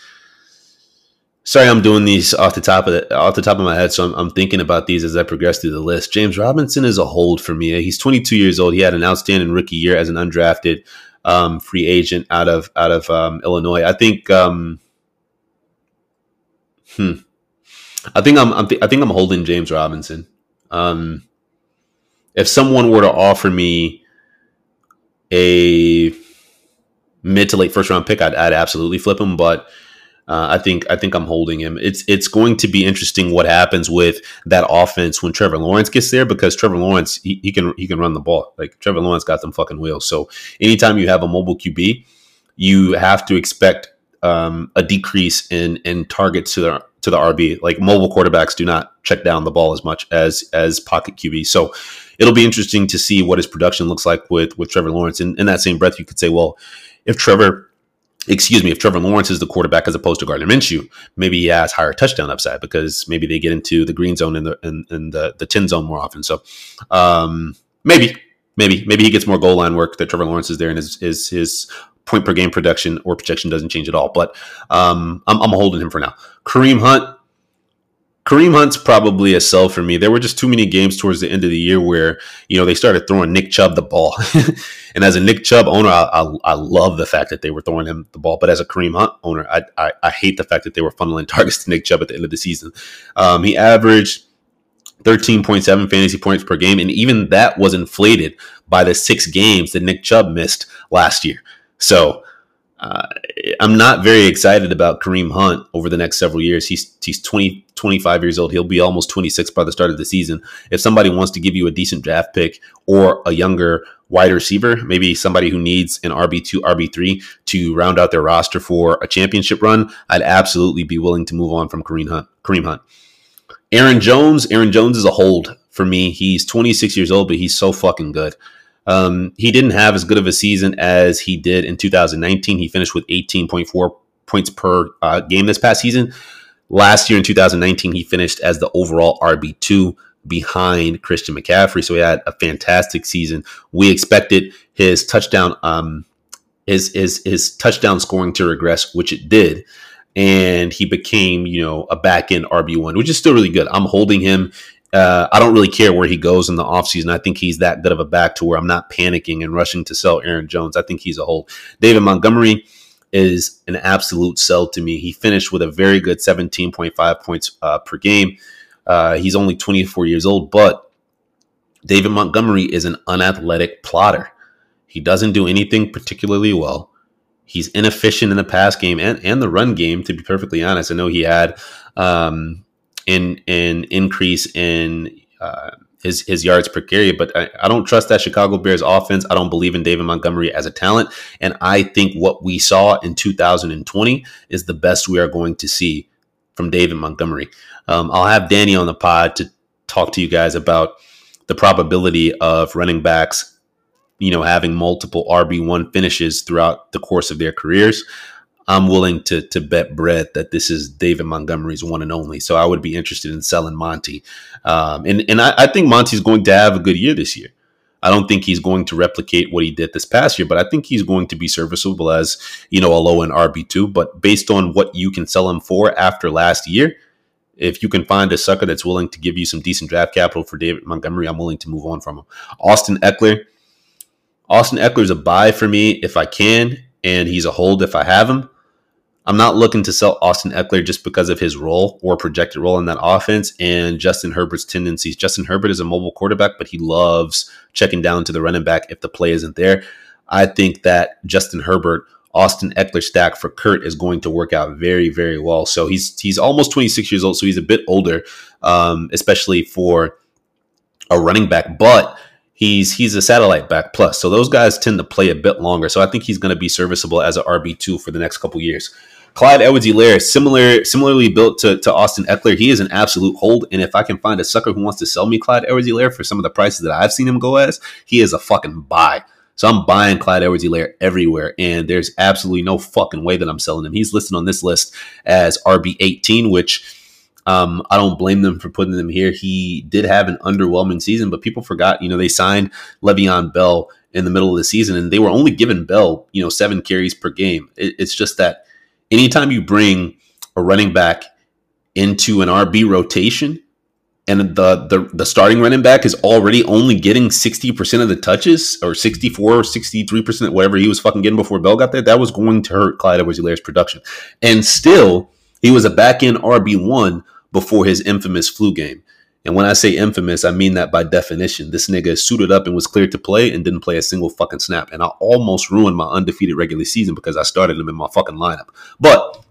Sorry, I'm doing these off the top of the, off the top of my head, so I'm, I'm, thinking about these as I progress through the list. James Robinson is a hold for me. He's 22 years old. He had an outstanding rookie year as an undrafted um, free agent out of out of um, Illinois. I think. Um, hmm. I think I'm, I'm th- I think I'm holding James Robinson. Um, if someone were to offer me a mid to late first round pick, I'd, I'd absolutely flip him. But uh, I think I think I'm holding him. It's it's going to be interesting what happens with that offense when Trevor Lawrence gets there because Trevor Lawrence he, he can he can run the ball like Trevor Lawrence got them fucking wheels. So anytime you have a mobile QB, you have to expect um, a decrease in in targets to the to the RB. Like mobile quarterbacks do not check down the ball as much as as pocket QB. So it'll be interesting to see what his production looks like with with Trevor Lawrence. And in that same breath, you could say, well, if Trevor excuse me, if Trevor Lawrence is the quarterback as opposed to Gardner Minshew, maybe he has higher touchdown upside because maybe they get into the green zone and the and, and the, the 10 zone more often. So um, maybe, maybe, maybe he gets more goal line work that Trevor Lawrence is there and his, his, his point per game production or projection doesn't change at all. But um, I'm, I'm holding him for now. Kareem Hunt, Kareem Hunt's probably a sell for me. There were just too many games towards the end of the year where you know they started throwing Nick Chubb the ball, and as a Nick Chubb owner, I, I, I, love the fact that they were throwing him the ball. But as a Kareem Hunt owner, I, I, I hate the fact that they were funneling targets to Nick Chubb at the end of the season. Um, he averaged 13.7 fantasy points per game, and even that was inflated by the six games that Nick Chubb missed last year. So uh, I'm not very excited about Kareem Hunt over the next several years. He's he's 20, 25 years old. He'll be almost 26 by the start of the season. If somebody wants to give you a decent draft pick or a younger wide receiver, maybe somebody who needs an RB2, RB3 to round out their roster for a championship run, I'd absolutely be willing to move on from Kareem Hunt. Kareem Hunt. Aaron Jones, Aaron Jones is a hold for me. He's 26 years old, but he's so fucking good. Um, he didn't have as good of a season as he did in 2019. He finished with 18.4 points per uh, game this past season. Last year in 2019, he finished as the overall RB2 behind Christian McCaffrey. So he had a fantastic season. We expected his touchdown, um, his, his, his touchdown scoring to regress, which it did. And he became, you know, a back end RB1, which is still really good. I'm holding him uh, I don't really care where he goes in the offseason. I think he's that good of a back to where I'm not panicking and rushing to sell Aaron Jones. I think he's a hold. David Montgomery is an absolute sell to me. He finished with a very good 17.5 points uh, per game. Uh, he's only 24 years old, but David Montgomery is an unathletic plotter. He doesn't do anything particularly well. He's inefficient in the pass game and, and the run game, to be perfectly honest. I know he had um, in an increase in uh, his his yards per carry. But I, I, don't trust that Chicago Bears offense. I don't believe in David Montgomery as a talent, and I think what we saw in 2020 is the best we are going to see from David Montgomery. Um, I'll have Danny on the pod to talk to you guys about the probability of running backs, you know, having multiple RB one finishes throughout the course of their careers. I'm willing to to bet bread that this is David Montgomery's one and only. So I would be interested in selling Monty, um, and and I, I think Monty's going to have a good year this year. I don't think he's going to replicate what he did this past year, but I think he's going to be serviceable as you know a low end RB two. But based on what you can sell him for after last year, if you can find a sucker that's willing to give you some decent draft capital for David Montgomery, I'm willing to move on from him. Austin Ekeler, Austin Ekeler's a buy for me if I can, and he's a hold if I have him. I'm not looking to sell Austin Ekeler just because of his role or projected role in that offense and Justin Herbert's tendencies. Justin Herbert is a mobile quarterback, but he loves checking down to the running back if the play isn't there. I think that Justin Herbert, Austin Ekeler stack for Kurt is going to work out very, very well. So he's he's almost 26 years old, so he's a bit older, um, especially for a running back. But he's he's a satellite back plus, so those guys tend to play a bit longer. So I think he's going to be serviceable as a RB two for the next couple years. Clyde Edwards-Helaire, similar, similarly built to, to Austin Ekeler. he is an absolute hold. And if I can find a sucker who wants to sell me Clyde Edwards-Helaire for some of the prices that I've seen him go as, he is a fucking buy. So I'm buying Clyde Edwards-Helaire everywhere, and there's absolutely no fucking way that I'm selling him. He's listed on this list as RB18, which um, I don't blame them for putting him here. He did have an underwhelming season, but people forgot, you know, they signed Le'Veon Bell in the middle of the season, and they were only giving Bell, you know, seven carries per game. It, it's just that anytime you bring a running back into an RB rotation, and the, the the starting running back is already only getting 60% of the touches or 64 or 63% whatever he was fucking getting before Bell got there, that was going to hurt Clyde Edwards-Helaire's production. And still, he was a back end RB1 before his infamous flu game. And when I say infamous, I mean that by definition. This nigga suited up and was cleared to play and didn't play a single fucking snap. And I almost ruined my undefeated regular season because I started him in my fucking lineup. But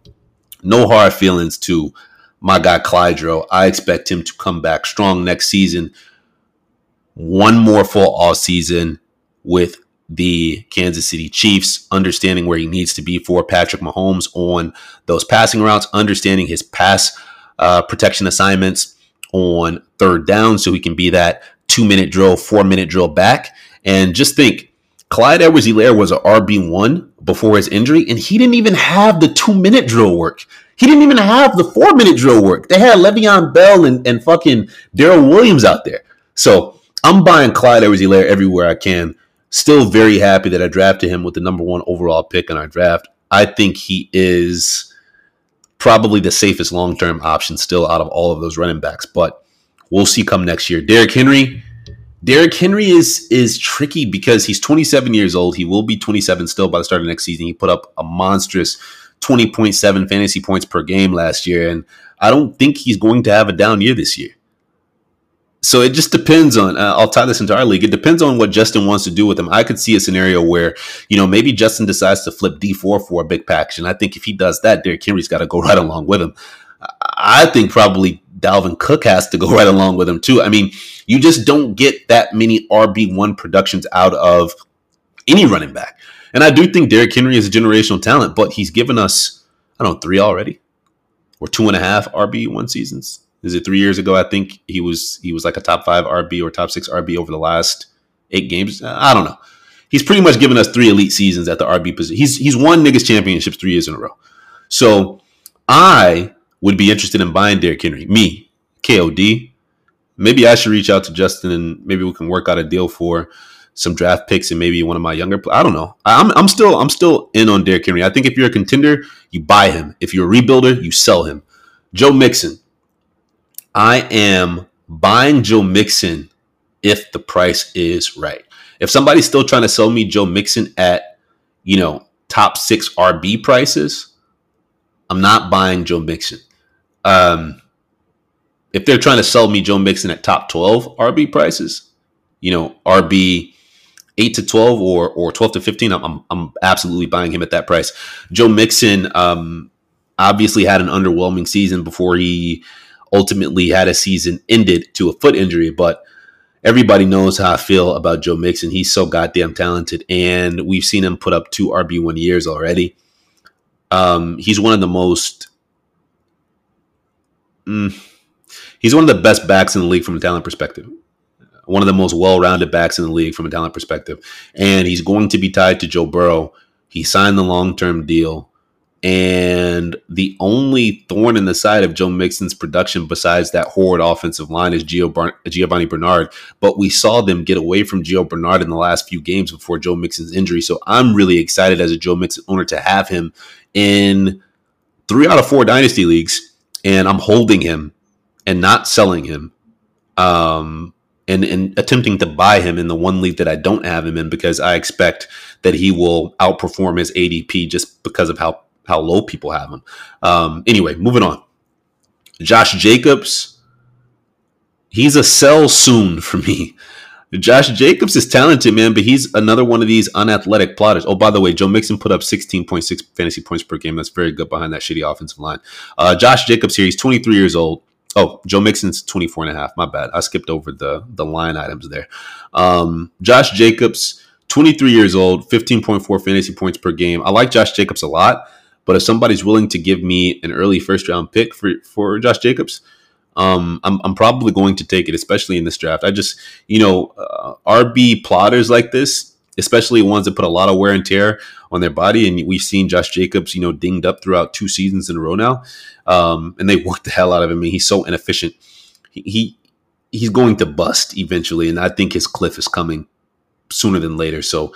no hard feelings to my guy Clydro. I expect him to come back strong next season. One more full all season with the Kansas City Chiefs, understanding where he needs to be for Patrick Mahomes on those passing routes, understanding his pass uh, protection assignments on third down so he can be that two minute drill, four minute drill back. And just think, Clyde Edwards Helaire was an RB1 before his injury, and he didn't even have the two minute drill work. He didn't even have the four minute drill work. They had Le'Veon Bell and, and fucking Darrel Williams out there. So I'm buying Clyde Edwards Helaire everywhere I can. Still very happy that I drafted him with the number one overall pick in our draft. I think he is probably the safest long term option still out of all of those running backs. But we'll see come next year. Derrick Henry. Derrick Henry is is tricky because he's 27 years old. He will be 27 still by the start of next season. He put up a monstrous 20.7 fantasy points per game last year, and I don't think he's going to have a down year this year. So it just depends on. Uh, I'll tie this into our league. It depends on what Justin wants to do with him. I could see a scenario where you know maybe Justin decides to flip D four for a big package, and I think if he does that, Derrick Henry's got to go right along with him. I think probably Dalvin Cook has to go right along with him too. I mean, you just don't get that many RB one productions out of any running back. And I do think Derrick Henry is a generational talent, but he's given us, I don't know, three already or two and a half RB one seasons. Is it three years ago? I think he was he was like a top five RB or top six RB over the last eight games. Uh, I don't know. He's pretty much given us three elite seasons at the RB position. He's he's won niggas championships three years in a row. So I would be interested in buying Derrick Henry. Me, KOD. Maybe I should reach out to Justin and maybe we can work out a deal for some draft picks and maybe one of my younger. I don't know. I'm, I'm still I'm still in on Derrick Henry. I think if you're a contender, you buy him. If you're a rebuilder, you sell him. Joe Mixon. I am buying Joe Mixon if the price is right. If somebody's still trying to sell me Joe Mixon at, you know, top six RB prices, I'm not buying Joe Mixon. Um, if they're trying to sell me Joe Mixon at top 12 RB prices, you know, RB 8 to 12 or or 12 to 15, I'm, I'm, I'm absolutely buying him at that price. Joe Mixon um, obviously had an underwhelming season before he ultimately had a season ended to a foot injury, but everybody knows how I feel about Joe Mixon. He's so goddamn talented, and we've seen him put up two RB1 years already. Um, he's one of the most. Mm, he's one of the best backs in the league from a talent perspective one of the most well-rounded backs in the league from a talent perspective. And he's going to be tied to Joe Burrow. He signed the long-term deal. And the only thorn in the side of Joe Mixon's production, besides that horrid offensive line, is Gio Bar- Giovani Bernard. But we saw them get away from Gio Bernard in the last few games before Joe Mixon's injury. So I'm really excited as a Joe Mixon owner to have him in three out of four dynasty leagues, and I'm holding him and not selling him. Um, and, and attempting to buy him in the one league that I don't have him in because I expect that he will outperform his ADP just because of how how low people have him. Um, anyway, moving on. Josh Jacobs, he's a sell soon for me. Josh Jacobs is talented, man, but he's another one of these unathletic plotters. Oh, by the way, Joe Mixon put up 16.6 fantasy points per game. That's very good behind that shitty offensive line. Uh, Josh Jacobs here, he's 23 years old. Oh, Joe Mixon's 24 and a half. My bad. I skipped over the the line items there. Um, Josh Jacobs, 23 years old, 15.4 fantasy points per game. I like Josh Jacobs a lot, but if somebody's willing to give me an early first round pick for for Josh Jacobs, um, I'm, I'm probably going to take it, especially in this draft. I just, you know, uh, RB plotters like this, especially ones that put a lot of wear and tear on their body. And we've seen Josh Jacobs, you know, dinged up throughout two seasons in a row now. Um, and they worked the hell out of him. I mean, he's so inefficient. He, he he's going to bust eventually, and I think his cliff is coming sooner than later. So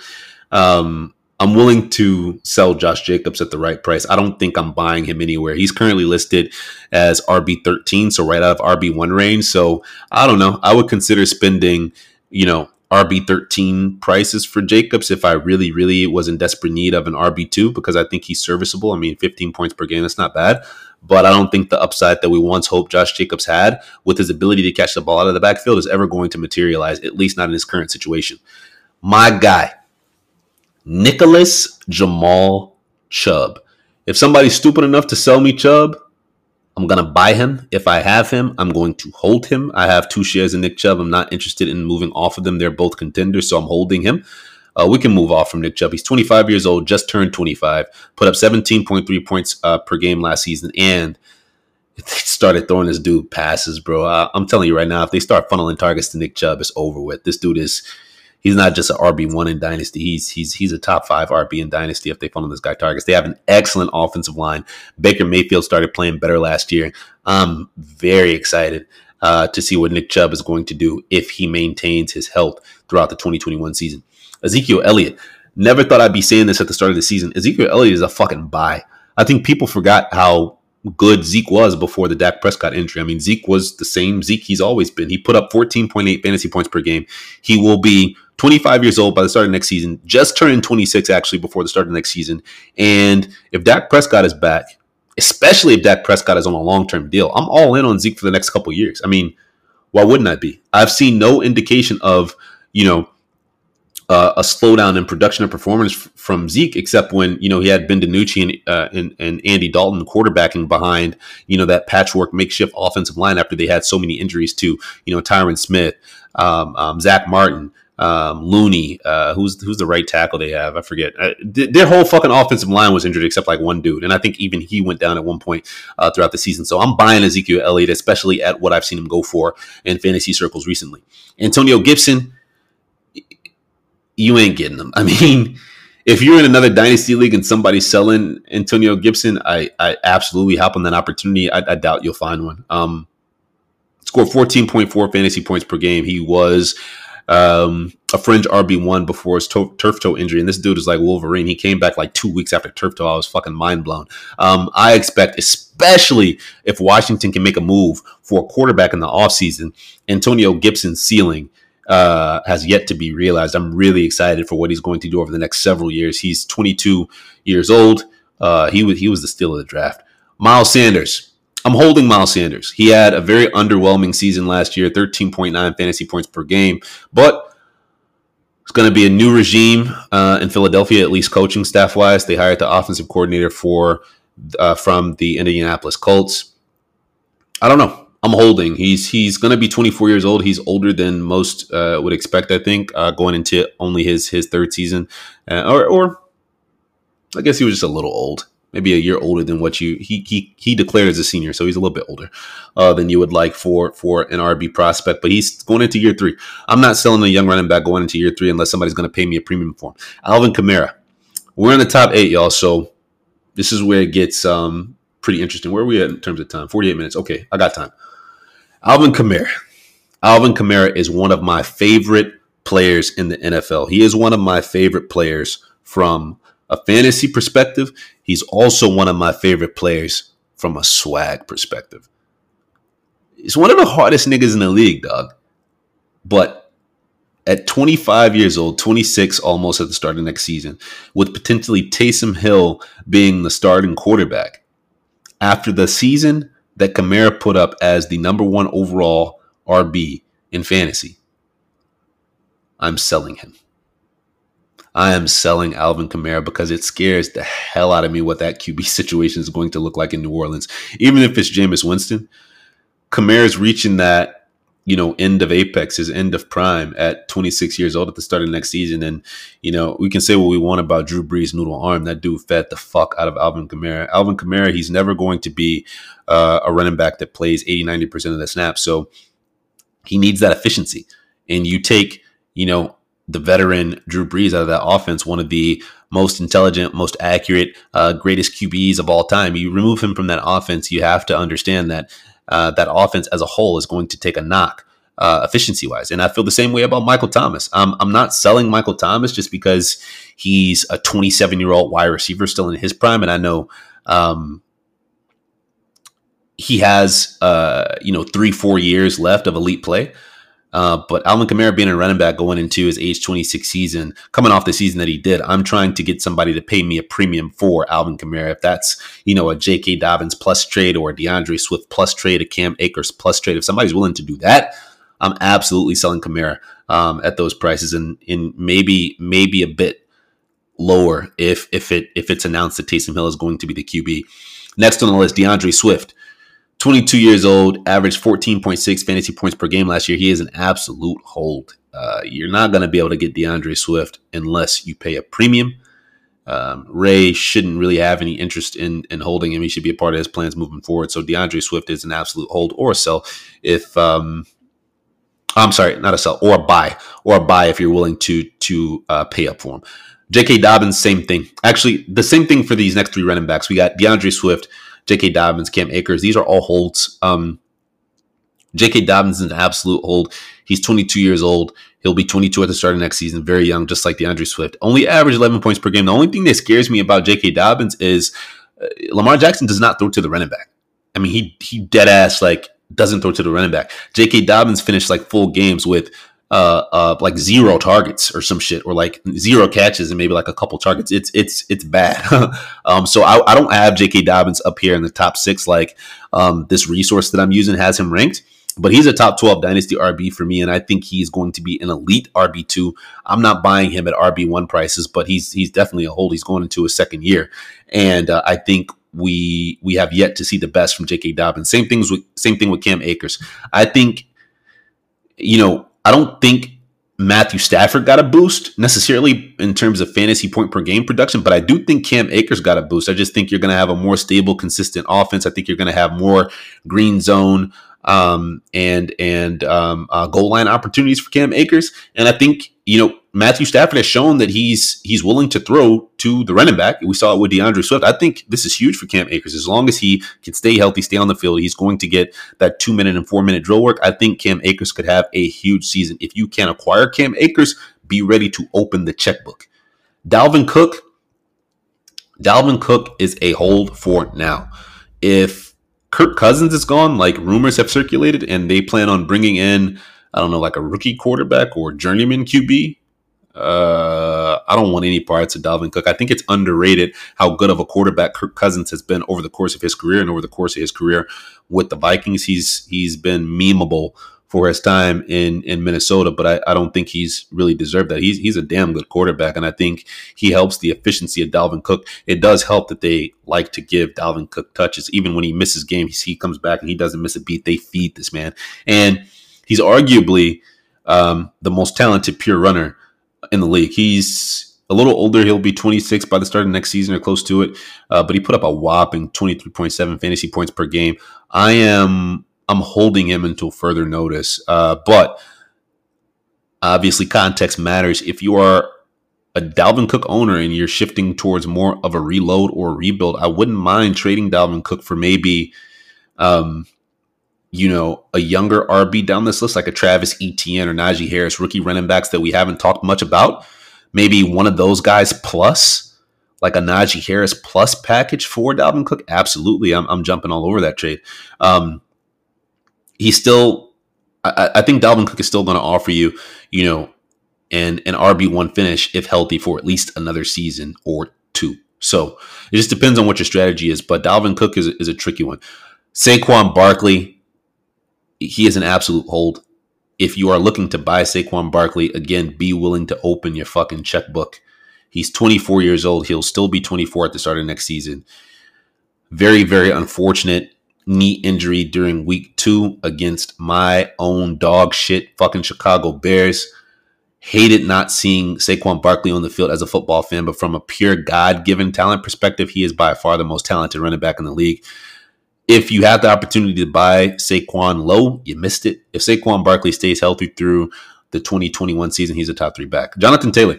um, I'm willing to sell Josh Jacobs at the right price. I don't think I'm buying him anywhere. He's currently listed as RB13, so right out of RB1 range. So I don't know. I would consider spending, you know, RB13 prices for Jacobs if I really, really was in desperate need of an RB2 because I think he's serviceable. I mean, 15 points per game, that's not bad. But I don't think the upside that we once hoped Josh Jacobs had with his ability to catch the ball out of the backfield is ever going to materialize, at least not in his current situation. My guy, Nicholas Jamal Chubb. If somebody's stupid enough to sell me Chubb, I'm gonna buy him. If I have him, I'm going to hold him. I have two shares in Nick Chubb. I'm not interested in moving off of them. They're both contenders, so I'm holding him. Uh, we can move off from Nick Chubb. He's 25 years old, just turned 25, put up 17.3 points uh, per game last season, and they started throwing this dude passes, bro. I, I'm telling you right now, if they start funneling targets to Nick Chubb, it's over with. This dude is he's not just an RB one in Dynasty. He's he's he's a top five RB in Dynasty if they funnel this guy targets. They have an excellent offensive line. Baker Mayfield started playing better last year. I'm very excited uh, to see what Nick Chubb is going to do if he maintains his health throughout the 2021 season. Ezekiel Elliott. Never thought I'd be saying this at the start of the season. Ezekiel Elliott is a fucking buy. I think people forgot how good Zeke was before the Dak Prescott injury. I mean, Zeke was the same Zeke he's always been. He put up 14.8 fantasy points per game. He will be 25 years old by the start of next season, just turning 26 actually before the start of next season. And if Dak Prescott is back, especially if Dak Prescott is on a long term deal, I'm all in on Zeke for the next couple years. I mean, why wouldn't I be? I've seen no indication of, you know, uh, a slowdown in production and performance f- from Zeke, except when you know he had Ben DiNucci and, uh, and, and Andy Dalton quarterbacking behind you know that patchwork makeshift offensive line after they had so many injuries to you know Tyron Smith, um, um, Zack Martin, um, Looney, uh, who's who's the right tackle they have? I forget. Uh, th- their whole fucking offensive line was injured except like one dude, and I think even he went down at one point uh, throughout the season. So I'm buying Ezekiel Elliott, especially at what I've seen him go for in fantasy circles recently. Antonio Gibson, you ain't getting them. I mean. If you're in another dynasty league and somebody's selling Antonio Gibson, I, I absolutely hop on that opportunity. I, I doubt you'll find one. Um, scored 14.4 fantasy points per game. He was um, a fringe RB one before his to- turf toe injury, and this dude is like Wolverine. He came back like two weeks after turf toe. I was fucking mind blown. Um, I expect, especially if Washington can make a move for a quarterback in the offseason, Antonio Gibson's ceiling uh, has yet to be realized. I'm really excited for what he's going to do over the next several years. He's 22 years old. Uh, he was he was the steal of the draft. Miles Sanders. I'm holding Miles Sanders. He had a very underwhelming season last year, 13.9 fantasy points per game, but it's going to be a new regime uh, in Philadelphia, at least coaching staff wise. They hired the offensive coordinator for uh, from the Indianapolis Colts. I don't know. I'm holding. He's he's going to be 24 years old. He's older than most uh, would expect. I think uh, going into only his his third season, uh, or or I guess he was just a little old maybe a year older than what you he he he declared as a senior, so he's a little bit older uh, than you would like for for an RB prospect. But he's going into year three. I'm not selling a young running back going into year three unless somebody's going to pay me a premium for him. Alvin Kamara, we're in the top eight, y'all. So this is where it gets um, pretty interesting. Where are we at in terms of time? 48 minutes. Okay, I got time. Alvin Kamara. Alvin Kamara is one of my favorite players in the NFL. He is one of my favorite players from a fantasy perspective, he's also one of my favorite players from a swag perspective. He's one of the hardest niggas in the league, dog. But at 25 years old, 26 almost at the start of next season, with potentially Taysom Hill being the starting quarterback, after the season that Kamara put up as the number one overall RB in fantasy, I'm selling him. I am selling Alvin Kamara because it scares the hell out of me what that QB situation is going to look like in New Orleans. Even if it's Jameis Winston, Kamara's reaching that, you know, end of apex, his end of prime at 26 years old at the start of next season. And, you know, we can say what we want about Drew Brees' noodle arm. That dude fed the fuck out of Alvin Kamara. Alvin Kamara, he's never going to be uh, a running back that plays 80, 90% of the snaps. So he needs that efficiency. And you take, you know, the veteran Drew Brees out of that offense, one of the most intelligent, most accurate, uh, greatest QBs of all time. You remove him from that offense, you have to understand that uh, that offense as a whole is going to take a knock uh, efficiency wise. And I feel the same way about Michael Thomas. Um, I'm not selling Michael Thomas just because he's a 27 year old wide receiver still in his prime. And I know um, he has, uh, you know, three, four years left of elite play. Uh, but Alvin Kamara being a running back going into his age 26 season, coming off the season that he did, I'm trying to get somebody to pay me a premium for Alvin Kamara. If that's, you know, a J.K. Dobbins plus trade or a D'Andre Swift plus trade, a Cam Akers plus trade, if somebody's willing to do that, I'm absolutely selling Kamara um, at those prices, and in maybe maybe a bit lower if if it if it's announced that Taysom Hill is going to be the QB. Next on the list, D'Andre Swift. 22 years old, averaged 14.6 fantasy points per game last year. He is an absolute hold. Uh, you're not going to be able to get D'Andre Swift unless you pay a premium. Um, Ray shouldn't really have any interest in in holding him. He should be a part of his plans moving forward. So D'Andre Swift is an absolute hold or a sell if um, I'm sorry, not a sell or a buy or a buy if you're willing to to uh, pay up for him. J.K. Dobbins, same thing. Actually, the same thing for these next three running backs. We got D'Andre Swift, J.K. Dobbins, Cam Akers. These are all holds. Um, J.K. Dobbins is an absolute hold. He's 22 years old. He'll be 22 at the start of next season. Very young, just like D'Andre Swift. Only average 11 points per game. The only thing that scares me about J.K. Dobbins is uh, Lamar Jackson does not throw to the running back. I mean, he he dead ass like doesn't throw to the running back. J.K. Dobbins finished like full games with uh, uh, like zero targets or some shit, or like zero catches and maybe like a couple targets. It's it's it's bad. um, so I, I don't have J.K. Dobbins up here in the top six like um, this resource that I'm using has him ranked. But he's a top 12 dynasty RB for me, and I think he's going to be an elite RB2. I'm not buying him at RB1 prices, but he's he's definitely a hold. He's going into his second year. And uh, I think we we have yet to see the best from J.K. Dobbins. Same things with same thing with Cam Akers. I think, you know, I don't think Matthew Stafford got a boost necessarily in terms of fantasy point per game production, but I do think Cam Akers got a boost. I just think you're going to have a more stable, consistent offense. I think you're going to have more green zone um, and and um, uh, goal line opportunities for Cam Akers, and I think you know Matthew Stafford has shown that he's he's willing to throw to the running back. We saw it with D'Andre Swift. I think this is huge for Cam Akers. As long as he can stay healthy, stay on the field, he's going to get that two minute and four minute drill work. I think Cam Akers could have a huge season. If you can acquire Cam Akers, be ready to open the checkbook. Dalvin Cook. Dalvin Cook is a hold for now. If Kirk Cousins is gone, like rumors have circulated, and they plan on bringing in, I don't know, like a rookie quarterback or journeyman QB uh, I don't want any parts of Dalvin Cook. I think it's underrated how good of a quarterback Kirk Cousins has been over the course of his career and over the course of his career with the Vikings. He's he's been memeable for his time in in Minnesota, but I, I don't think he's really deserved that. He's he's a damn good quarterback, and I think he helps the efficiency of Dalvin Cook. It does help that they like to give Dalvin Cook touches, even when he misses games. He comes back and he doesn't miss a beat. They feed this man, and he's arguably um, the most talented pure runner in the league. He's a little older. He'll be 26 by the start of next season or close to it. Uh, but he put up a whopping 23.7 fantasy points per game. I am I'm holding him until further notice. Uh, but obviously, context matters. If you are a Dalvin Cook owner and you're shifting towards more of a reload or a rebuild, I wouldn't mind trading Dalvin Cook for maybe um, you know, a younger RB down this list, like a Travis Etienne or Najee Harris, rookie running backs that we haven't talked much about. Maybe one of those guys plus, like a Najee Harris plus package for Dalvin Cook. Absolutely. I'm, I'm jumping all over that trade. Um, he's still, I, I think Dalvin Cook is still going to offer you, you know, an, an RB1 finish if healthy for at least another season or two. So it just depends on what your strategy is. But Dalvin Cook is, is a tricky one. Saquon Barkley, he is an absolute hold. If you are looking to buy Saquon Barkley, again, be willing to open your fucking checkbook. He's 24 years old. He'll still be 24 at the start of next season. Very, very unfortunate knee injury during week two against my own dog shit fucking Chicago Bears. Hated not seeing Saquon Barkley on the field as a football fan, but from a pure God given talent perspective, he is by far the most talented running back in the league if you had the opportunity to buy Saquon low, you missed it. If Saquon Barkley stays healthy through the 2021 season, he's a top three back. Jonathan Taylor.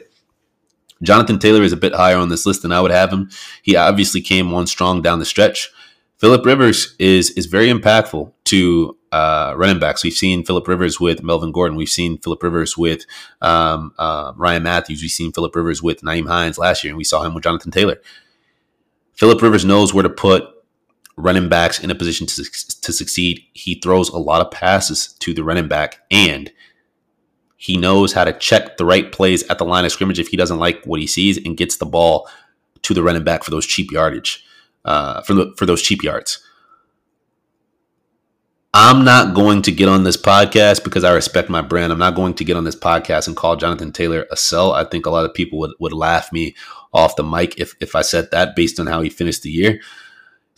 Jonathan Taylor is a bit higher on this list than I would have him. He obviously came on strong down the stretch. Philip Rivers is is very impactful to uh, running backs. We've seen Philip Rivers with Melvin Gordon. We've seen Philip Rivers with um, uh, Ryan Mathews. We've seen Philip Rivers with Nyheim Hines last year, and we saw him with Jonathan Taylor. Philip Rivers knows where to put running backs in a position to, to succeed. He throws a lot of passes to the running back, and he knows how to check the right plays at the line of scrimmage if he doesn't like what he sees and gets the ball to the running back for those cheap yardage, uh, for, the, for those cheap yards. I'm not going to get on this podcast because I respect my brand. I'm not going to get on this podcast and call Jonathan Taylor a sell. I think a lot of people would, would laugh me off the mic if, if I said that based on how he finished the year.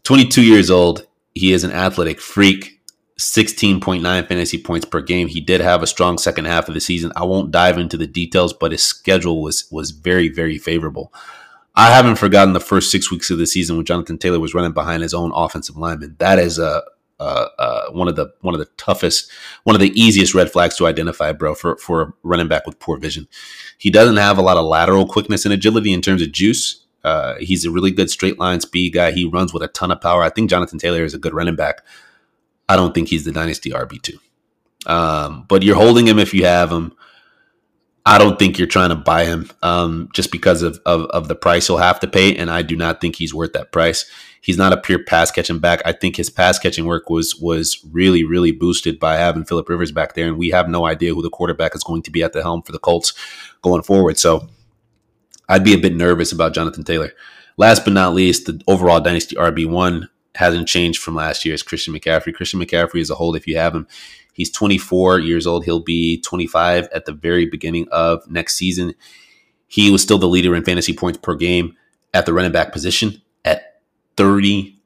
22 years old. He is an athletic freak. 16.9 fantasy points per game. He did have a strong second half of the season. I won't dive into the details, but his schedule was was very very favorable. I haven't forgotten the first six weeks of the season when Jonathan Taylor was running behind his own offensive lineman. That is a uh, uh, one of the one of the toughest, one of the easiest red flags to identify, bro, for for a running back with poor vision. He doesn't have a lot of lateral quickness and agility in terms of juice. Uh, he's a really good straight line speed guy. He runs with a ton of power. I think Jonathan Taylor is a good running back. I don't think he's the dynasty RB two, um, but you're holding him if you have him. I don't think you're trying to buy him um, just because of, of, of the price he'll have to pay, and I do not think he's worth that price. He's not a pure pass catching back. I think his pass catching work was was really really boosted by having Philip Rivers back there, and we have no idea who the quarterback is going to be at the helm for the Colts going forward. So I'd be a bit nervous about Jonathan Taylor. Last but not least, the overall dynasty RB one hasn't changed from last year's Christian McCaffrey. Christian McCaffrey is a hold if you have him. He's 24 years old. He'll be 25 at the very beginning of next season. He was still the leader in fantasy points per game at the running back position at 30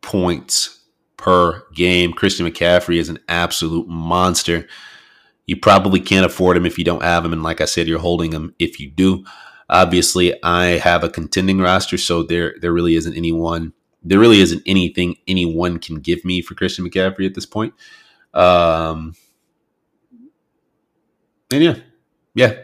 points per game. Christian McCaffrey is an absolute monster. You probably can't afford him if you don't have him. And like I said, you're holding him if you do. Obviously, I have a contending roster, so there there really isn't anyone, there really isn't anything anyone can give me for Christian McCaffrey at this point. Um, and yeah, yeah,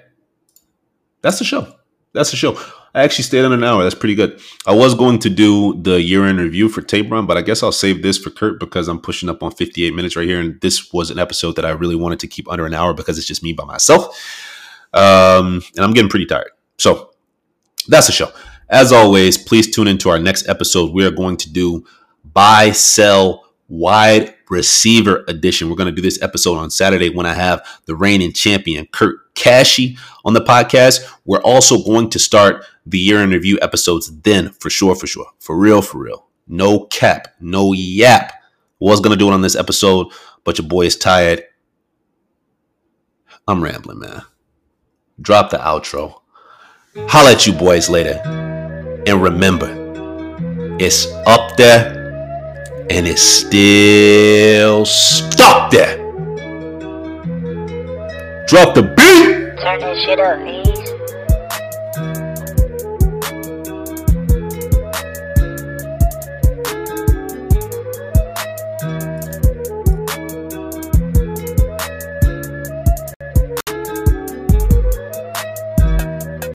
that's the show. That's the show. I actually stayed on an hour. That's pretty good. I was going to do the year in review for Tape Run, but I guess I'll save this for Kurt because I'm pushing up on 58 minutes right here. And this was an episode that I really wanted to keep under an hour because it's just me by myself. Um, and I'm getting pretty tired. So that's the show. As always, please tune into our next episode. We are going to do buy, sell, wide receiver edition. We're going to do this episode on Saturday when I have the reigning champion, Kurt Cashy, on the podcast. We're also going to start the year in review episodes then, for sure, for sure. For real, for real. No cap, no yap. Was going to do it on this episode, but your boy is tired. I'm rambling, man. Drop the outro. Holla at you boys later. And remember, it's up there and it's still stuck there. Drop the beat. Turn that shit up, please.